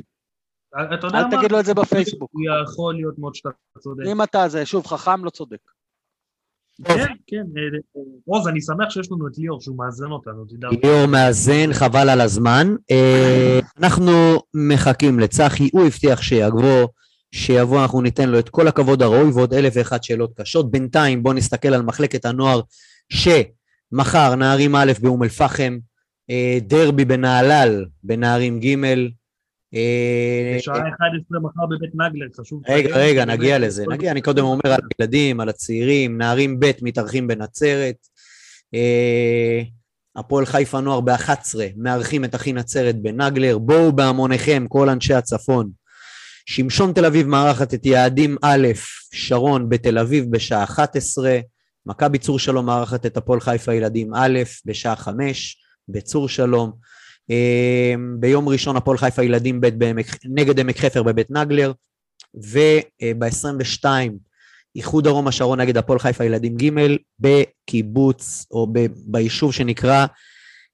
[SPEAKER 4] אל
[SPEAKER 5] מה?
[SPEAKER 4] תגיד לו את זה בפייסבוק.
[SPEAKER 5] הוא יכול להיות מאוד שאתה צודק.
[SPEAKER 4] אם אתה זה, שוב, חכם לא צודק.
[SPEAKER 5] כן, כן. אה, אה, עוז, אני שמח שיש לנו את ליאור שהוא מאזן אותנו, תדע.
[SPEAKER 3] ליאור מאזן, חבל על הזמן. אה, אנחנו מחכים לצחי, הוא הבטיח שיבוא, שיבוא, אנחנו ניתן לו את כל הכבוד הראוי ועוד אלף ואחת שאלות קשות. בינתיים בואו נסתכל על מחלקת הנוער, שמחר נערים א' באום אל-פחם, אה, דרבי בנהלל בנערים ג', אה,
[SPEAKER 5] בשעה 11 מחר בבית נגלר, חשוב.
[SPEAKER 3] רגע, רגע, נגיע לזה. נגיע, אני קודם אומר על הילדים, על הצעירים, נערים ב' מתארחים בנצרת. אה, הפועל חיפה נוער ב-11 מארחים את אחי נצרת בנגלר. בואו בהמוניכם, כל אנשי הצפון. שמשון תל אביב מארחת את יעדים א', שרון בתל אביב בשעה 11. מכבי צור שלום מארחת את הפועל חיפה ילדים א' בשעה 5 בצור שלום. אה, ביום ראשון הפועל חיפה ילדים ב' בעמק, נגד עמק חפר בבית נגלר. וב-22 איחוד דרום השרון נגד הפועל חיפה ילדים ג' בקיבוץ או ב- ביישוב שנקרא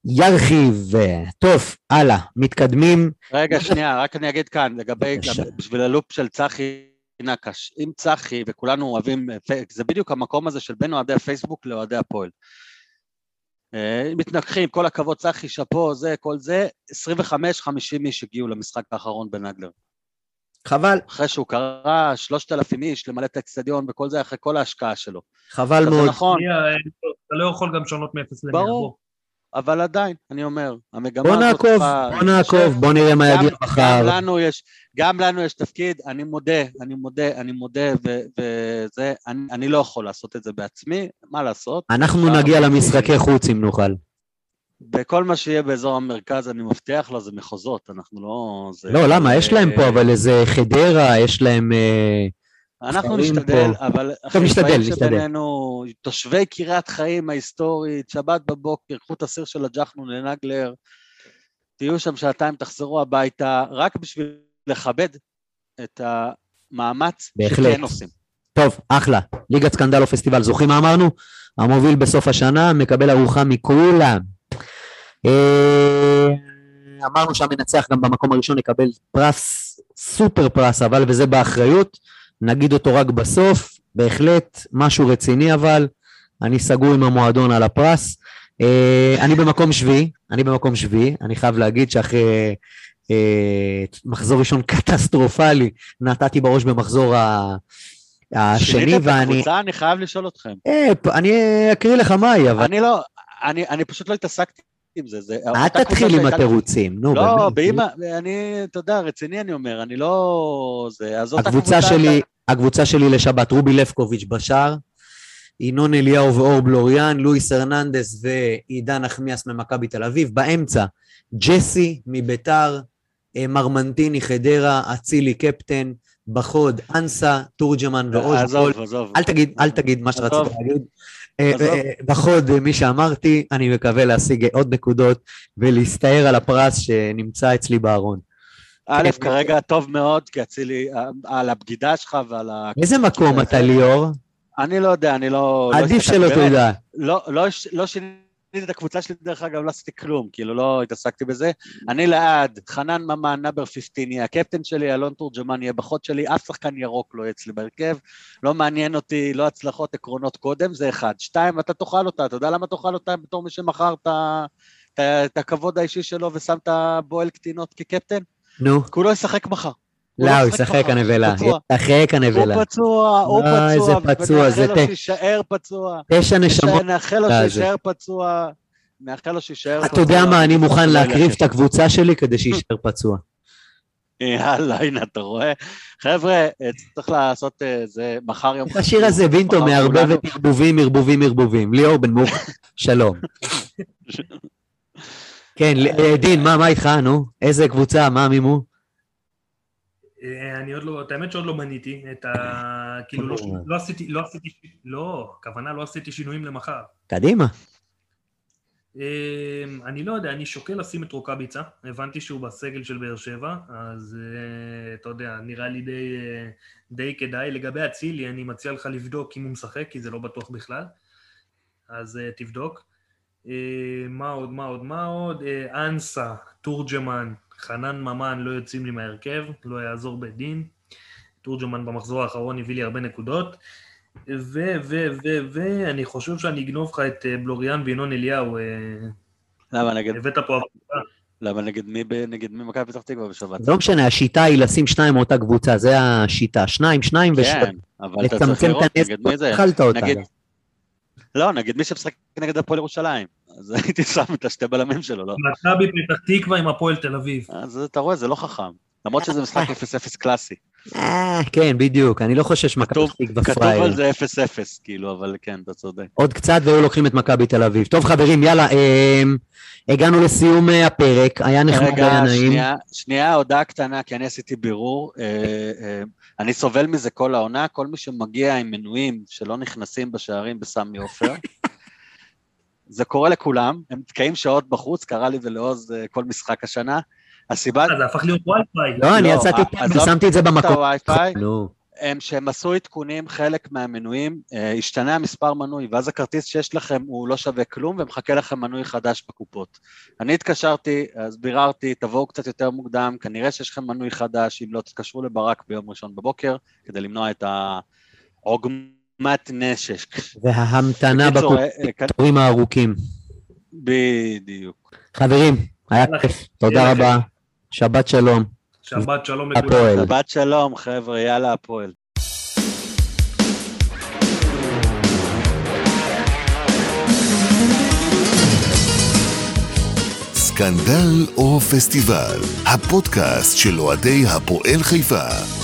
[SPEAKER 3] ירחיב. טוב, הלאה, מתקדמים.
[SPEAKER 4] רגע, שנייה, רק אני אגיד כאן, לגבי. גם בשביל הלופ של צחי נקש, אם צחי, וכולנו אוהבים, זה בדיוק המקום הזה של בין אוהדי הפייסבוק לאוהדי הפועל. אה, מתנגחים, כל הכבוד, צחי, שאפו, זה, כל זה, 25-50 איש הגיעו למשחק האחרון בנגלר.
[SPEAKER 3] חבל,
[SPEAKER 4] אחרי שהוא קרא 3,000 איש למלא את האצטדיון וכל זה, אחרי כל ההשקעה שלו.
[SPEAKER 3] חבל
[SPEAKER 4] אז זה
[SPEAKER 3] מאוד.
[SPEAKER 4] נכון,
[SPEAKER 5] אה, אתה לא יכול גם לשנות מ-0 ל-100.
[SPEAKER 4] ברור. אבל עדיין, אני אומר, המגמה
[SPEAKER 3] בוא
[SPEAKER 4] הזאת
[SPEAKER 3] נעקוב,
[SPEAKER 4] צריכה
[SPEAKER 3] בוא נעקוב. בוא נראה מה
[SPEAKER 4] גם-
[SPEAKER 3] יגיע
[SPEAKER 4] גם
[SPEAKER 3] מחר.
[SPEAKER 4] לנו יש, גם לנו יש תפקיד, אני מודה, אני מודה, אני מודה, ו- וזה, אני, אני לא יכול לעשות את זה בעצמי, מה לעשות?
[SPEAKER 3] אנחנו נגיע למשחקי חוץ אם נוכל.
[SPEAKER 4] וכל מה שיהיה באזור המרכז, אני מבטיח לו, זה מחוזות, אנחנו לא... זה,
[SPEAKER 3] לא, למה? יש להם פה,
[SPEAKER 4] אה,
[SPEAKER 3] אבל איזה חדרה, יש להם... אה,
[SPEAKER 4] אנחנו נשתדל,
[SPEAKER 3] פה.
[SPEAKER 4] אבל
[SPEAKER 3] טוב, נשתדל, נשתדל.
[SPEAKER 4] שבינינו, תושבי קריית חיים ההיסטורית, שבת בבוקר, קחו את הסיר של הג'חנון לנגלר, תהיו שם שעתיים, תחזרו הביתה, רק בשביל לכבד את המאמץ
[SPEAKER 3] בהחלט.
[SPEAKER 4] שכן עושים.
[SPEAKER 3] טוב, אחלה. ליגת סקנדל או פסטיבל, זוכרים מה אמרנו? המוביל בסוף השנה מקבל ארוחה מכולם. אה, אמרנו שהמנצח גם במקום הראשון יקבל פרס, סופר פרס, אבל וזה באחריות. נגיד אותו רק בסוף, בהחלט משהו רציני אבל. אני סגור עם המועדון על הפרס. אה, אני במקום שביעי, אני במקום שביעי, אני חייב להגיד שאחרי אה, מחזור ראשון קטסטרופלי, נתתי בראש במחזור ה... השני,
[SPEAKER 4] שיניתם את
[SPEAKER 3] ואני...
[SPEAKER 4] הקבוצה? אני חייב לשאול אתכם.
[SPEAKER 3] אה, אני אקריא לך מהי, אבל
[SPEAKER 4] אני לא, אני פשוט לא התעסקתי עם זה. זה
[SPEAKER 3] אל תתחיל עם התירוצים, נו,
[SPEAKER 4] לא,
[SPEAKER 3] באמת.
[SPEAKER 4] באמא, אני, אתה יודע, רציני אני אומר, אני לא... זה, אז אותה
[SPEAKER 3] הקבוצה
[SPEAKER 4] קבוצה
[SPEAKER 3] שלי, הקבוצה שלי לשבת, רובי לבקוביץ' בשער, ינון אליהו ואור בלוריאן, לואיס הרננדס ועידן נחמיאס ממכבי תל אביב, באמצע, ג'סי מביתר, אה, מרמנטיני חדרה, אצילי קפטן, בחוד, אנסה, תורג'מן ואוז'בול.
[SPEAKER 4] עזוב, עזוב.
[SPEAKER 3] אל תגיד, אל תגיד מה שרצית. להגיד. אה,
[SPEAKER 4] עזוב.
[SPEAKER 3] אה, בחוד, אה, מי שאמרתי, אני מקווה להשיג עוד נקודות ולהסתער על הפרס שנמצא אצלי בארון.
[SPEAKER 4] א',
[SPEAKER 3] כן.
[SPEAKER 4] כרגע טוב מאוד, כי אצילי, על הבגידה שלך ועל ה...
[SPEAKER 3] איזה מקום אתה, ליאור?
[SPEAKER 4] אני לא יודע, אני לא... לא
[SPEAKER 3] עדיף שלא תדע.
[SPEAKER 4] לא, לא, לא שיניתי את הקבוצה שלי, דרך אגב, לא עשיתי כלום, כאילו לא התעסקתי בזה. אני לעד, חנן ממן, נאבר 15, יהיה הקפטן שלי, אלון תורג'מן יהיה בחוד שלי, אף שחקן ירוק לא יהיה אצלי בהרכב, לא מעניין אותי, לא הצלחות, עקרונות קודם, זה אחד. שתיים, אתה תאכל אותה, אתה יודע למה תאכל אותה בתור מי שמכר את הכבוד האישי שלו ושם את הבועל קטינות כקפטן?
[SPEAKER 3] נו,
[SPEAKER 4] כי הוא לא ישחק מחר.
[SPEAKER 3] לא,
[SPEAKER 4] לא
[SPEAKER 3] הוא
[SPEAKER 4] ישחק
[SPEAKER 3] הנבלה.
[SPEAKER 4] פצוע.
[SPEAKER 3] ישחק הנבלה.
[SPEAKER 4] הוא פצוע, הוא
[SPEAKER 3] אה, איזה
[SPEAKER 4] פצוע,
[SPEAKER 3] פצוע, זה
[SPEAKER 4] ונאחל לו. שיישאר פצוע.
[SPEAKER 3] תשע נשמות.
[SPEAKER 4] נאחל לו
[SPEAKER 3] אה, זה.
[SPEAKER 4] שיישאר פצוע. נאחל לו שיישאר פצוע.
[SPEAKER 3] אתה יודע מה, אני מוכן
[SPEAKER 4] ולא
[SPEAKER 3] להקריב
[SPEAKER 4] ילך.
[SPEAKER 3] את הקבוצה שלי כדי שיישאר פצוע.
[SPEAKER 4] יאללה, הנה, אתה רואה? חבר'ה, אה, צריך לעשות אה, זה מחר יום
[SPEAKER 3] השיר הזה, וינטו, מערבב את ערבובים, ערבובים, ערבובים. ליאור בן מוך, שלום. כן, דין, מה איתך, נו? איזה קבוצה, מה מימו?
[SPEAKER 5] אה, אני עוד לא, את האמת שעוד לא מניתי את ה... כאילו, לא, לא עשיתי, לא עשיתי, לא, הכוונה לא עשיתי שינויים למחר.
[SPEAKER 3] קדימה.
[SPEAKER 5] אמ, אני לא יודע, אני שוקל לשים את רוקאביצה, הבנתי שהוא בסגל של באר שבע, אז אה, אתה יודע, נראה לי די, אה, די כדאי. לגבי אצילי, אני מציע לך לבדוק אם הוא משחק, כי זה לא בטוח בכלל, אז אה, תבדוק. מה עוד, מה עוד, מה עוד? אנסה, תורג'מן, חנן ממן לא יוצאים לי מההרכב, לא יעזור בדין. תורג'מן במחזור האחרון הביא לי הרבה נקודות. ו, ו, ו, ו, אני חושב שאני אגנוב לך את אה, בלוריאן וינון אליהו. אה,
[SPEAKER 4] למה נגד...
[SPEAKER 5] הבאת פה עבודה.
[SPEAKER 4] למה נגד מי, נגד מי מכבי פתח תקווה בשבת?
[SPEAKER 3] לא משנה, השיטה היא לשים שניים מאותה קבוצה, זה השיטה. שניים, שניים
[SPEAKER 4] ושבת. כן, אבל אתה צריך לראות נגד מי זה.
[SPEAKER 3] אכלת אותה.
[SPEAKER 4] לא, נגד מי שמשחק נגד הפועל ירושלים. אז הייתי שם את השתי בלמים שלו, לא?
[SPEAKER 5] מכבי פתח תקווה עם הפועל תל אביב.
[SPEAKER 4] אז אתה רואה, זה לא חכם. למרות שזה משחק 0-0 קלאסי.
[SPEAKER 3] אה, כן, בדיוק, אני לא חושב שמכבי תקווה
[SPEAKER 4] פראייר. כתוב על זה 0-0, כאילו, אבל כן, אתה צודק.
[SPEAKER 3] עוד קצת והיו לוקחים את מכבי תל אביב. טוב, חברים, יאללה, אמ, הגענו לסיום אה, הפרק, היה נחמד, היה נעים.
[SPEAKER 4] רגע, שנייה, הודעה קטנה, כי אני עשיתי בירור. אה, אני סובל מזה כל העונה, כל מי שמגיע עם מנויים שלא נכנסים בשערים בסמי עופר, זה קורה לכולם, הם נתקעים שעות בחוץ, קרה לי ולעוז כל משחק השנה. הסיבה...
[SPEAKER 5] זה הפך להיות וי-פיי.
[SPEAKER 3] לא, אני יצאתי ושמתי את זה במקום.
[SPEAKER 4] הם שהם עשו עדכונים, חלק מהמנויים, אה, השתנה המספר מנוי, ואז הכרטיס שיש לכם הוא לא שווה כלום, ומחכה לכם מנוי חדש בקופות. אני התקשרתי, אז ביררתי, תבואו קצת יותר מוקדם, כנראה שיש לכם מנוי חדש, אם לא תתקשרו לברק ביום ראשון בבוקר, כדי למנוע את העוגמת נשק.
[SPEAKER 3] וההמתנה בקופים הארוכים.
[SPEAKER 4] בדיוק.
[SPEAKER 3] חברים, היה כיף, תודה רבה. שבת שלום.
[SPEAKER 5] שבת שלום לכולם.
[SPEAKER 4] שבת שלום, חבר'ה, יאללה הפועל.
[SPEAKER 1] סקנדל או פסטיבל, הפודקאסט של אוהדי הפועל חיפה.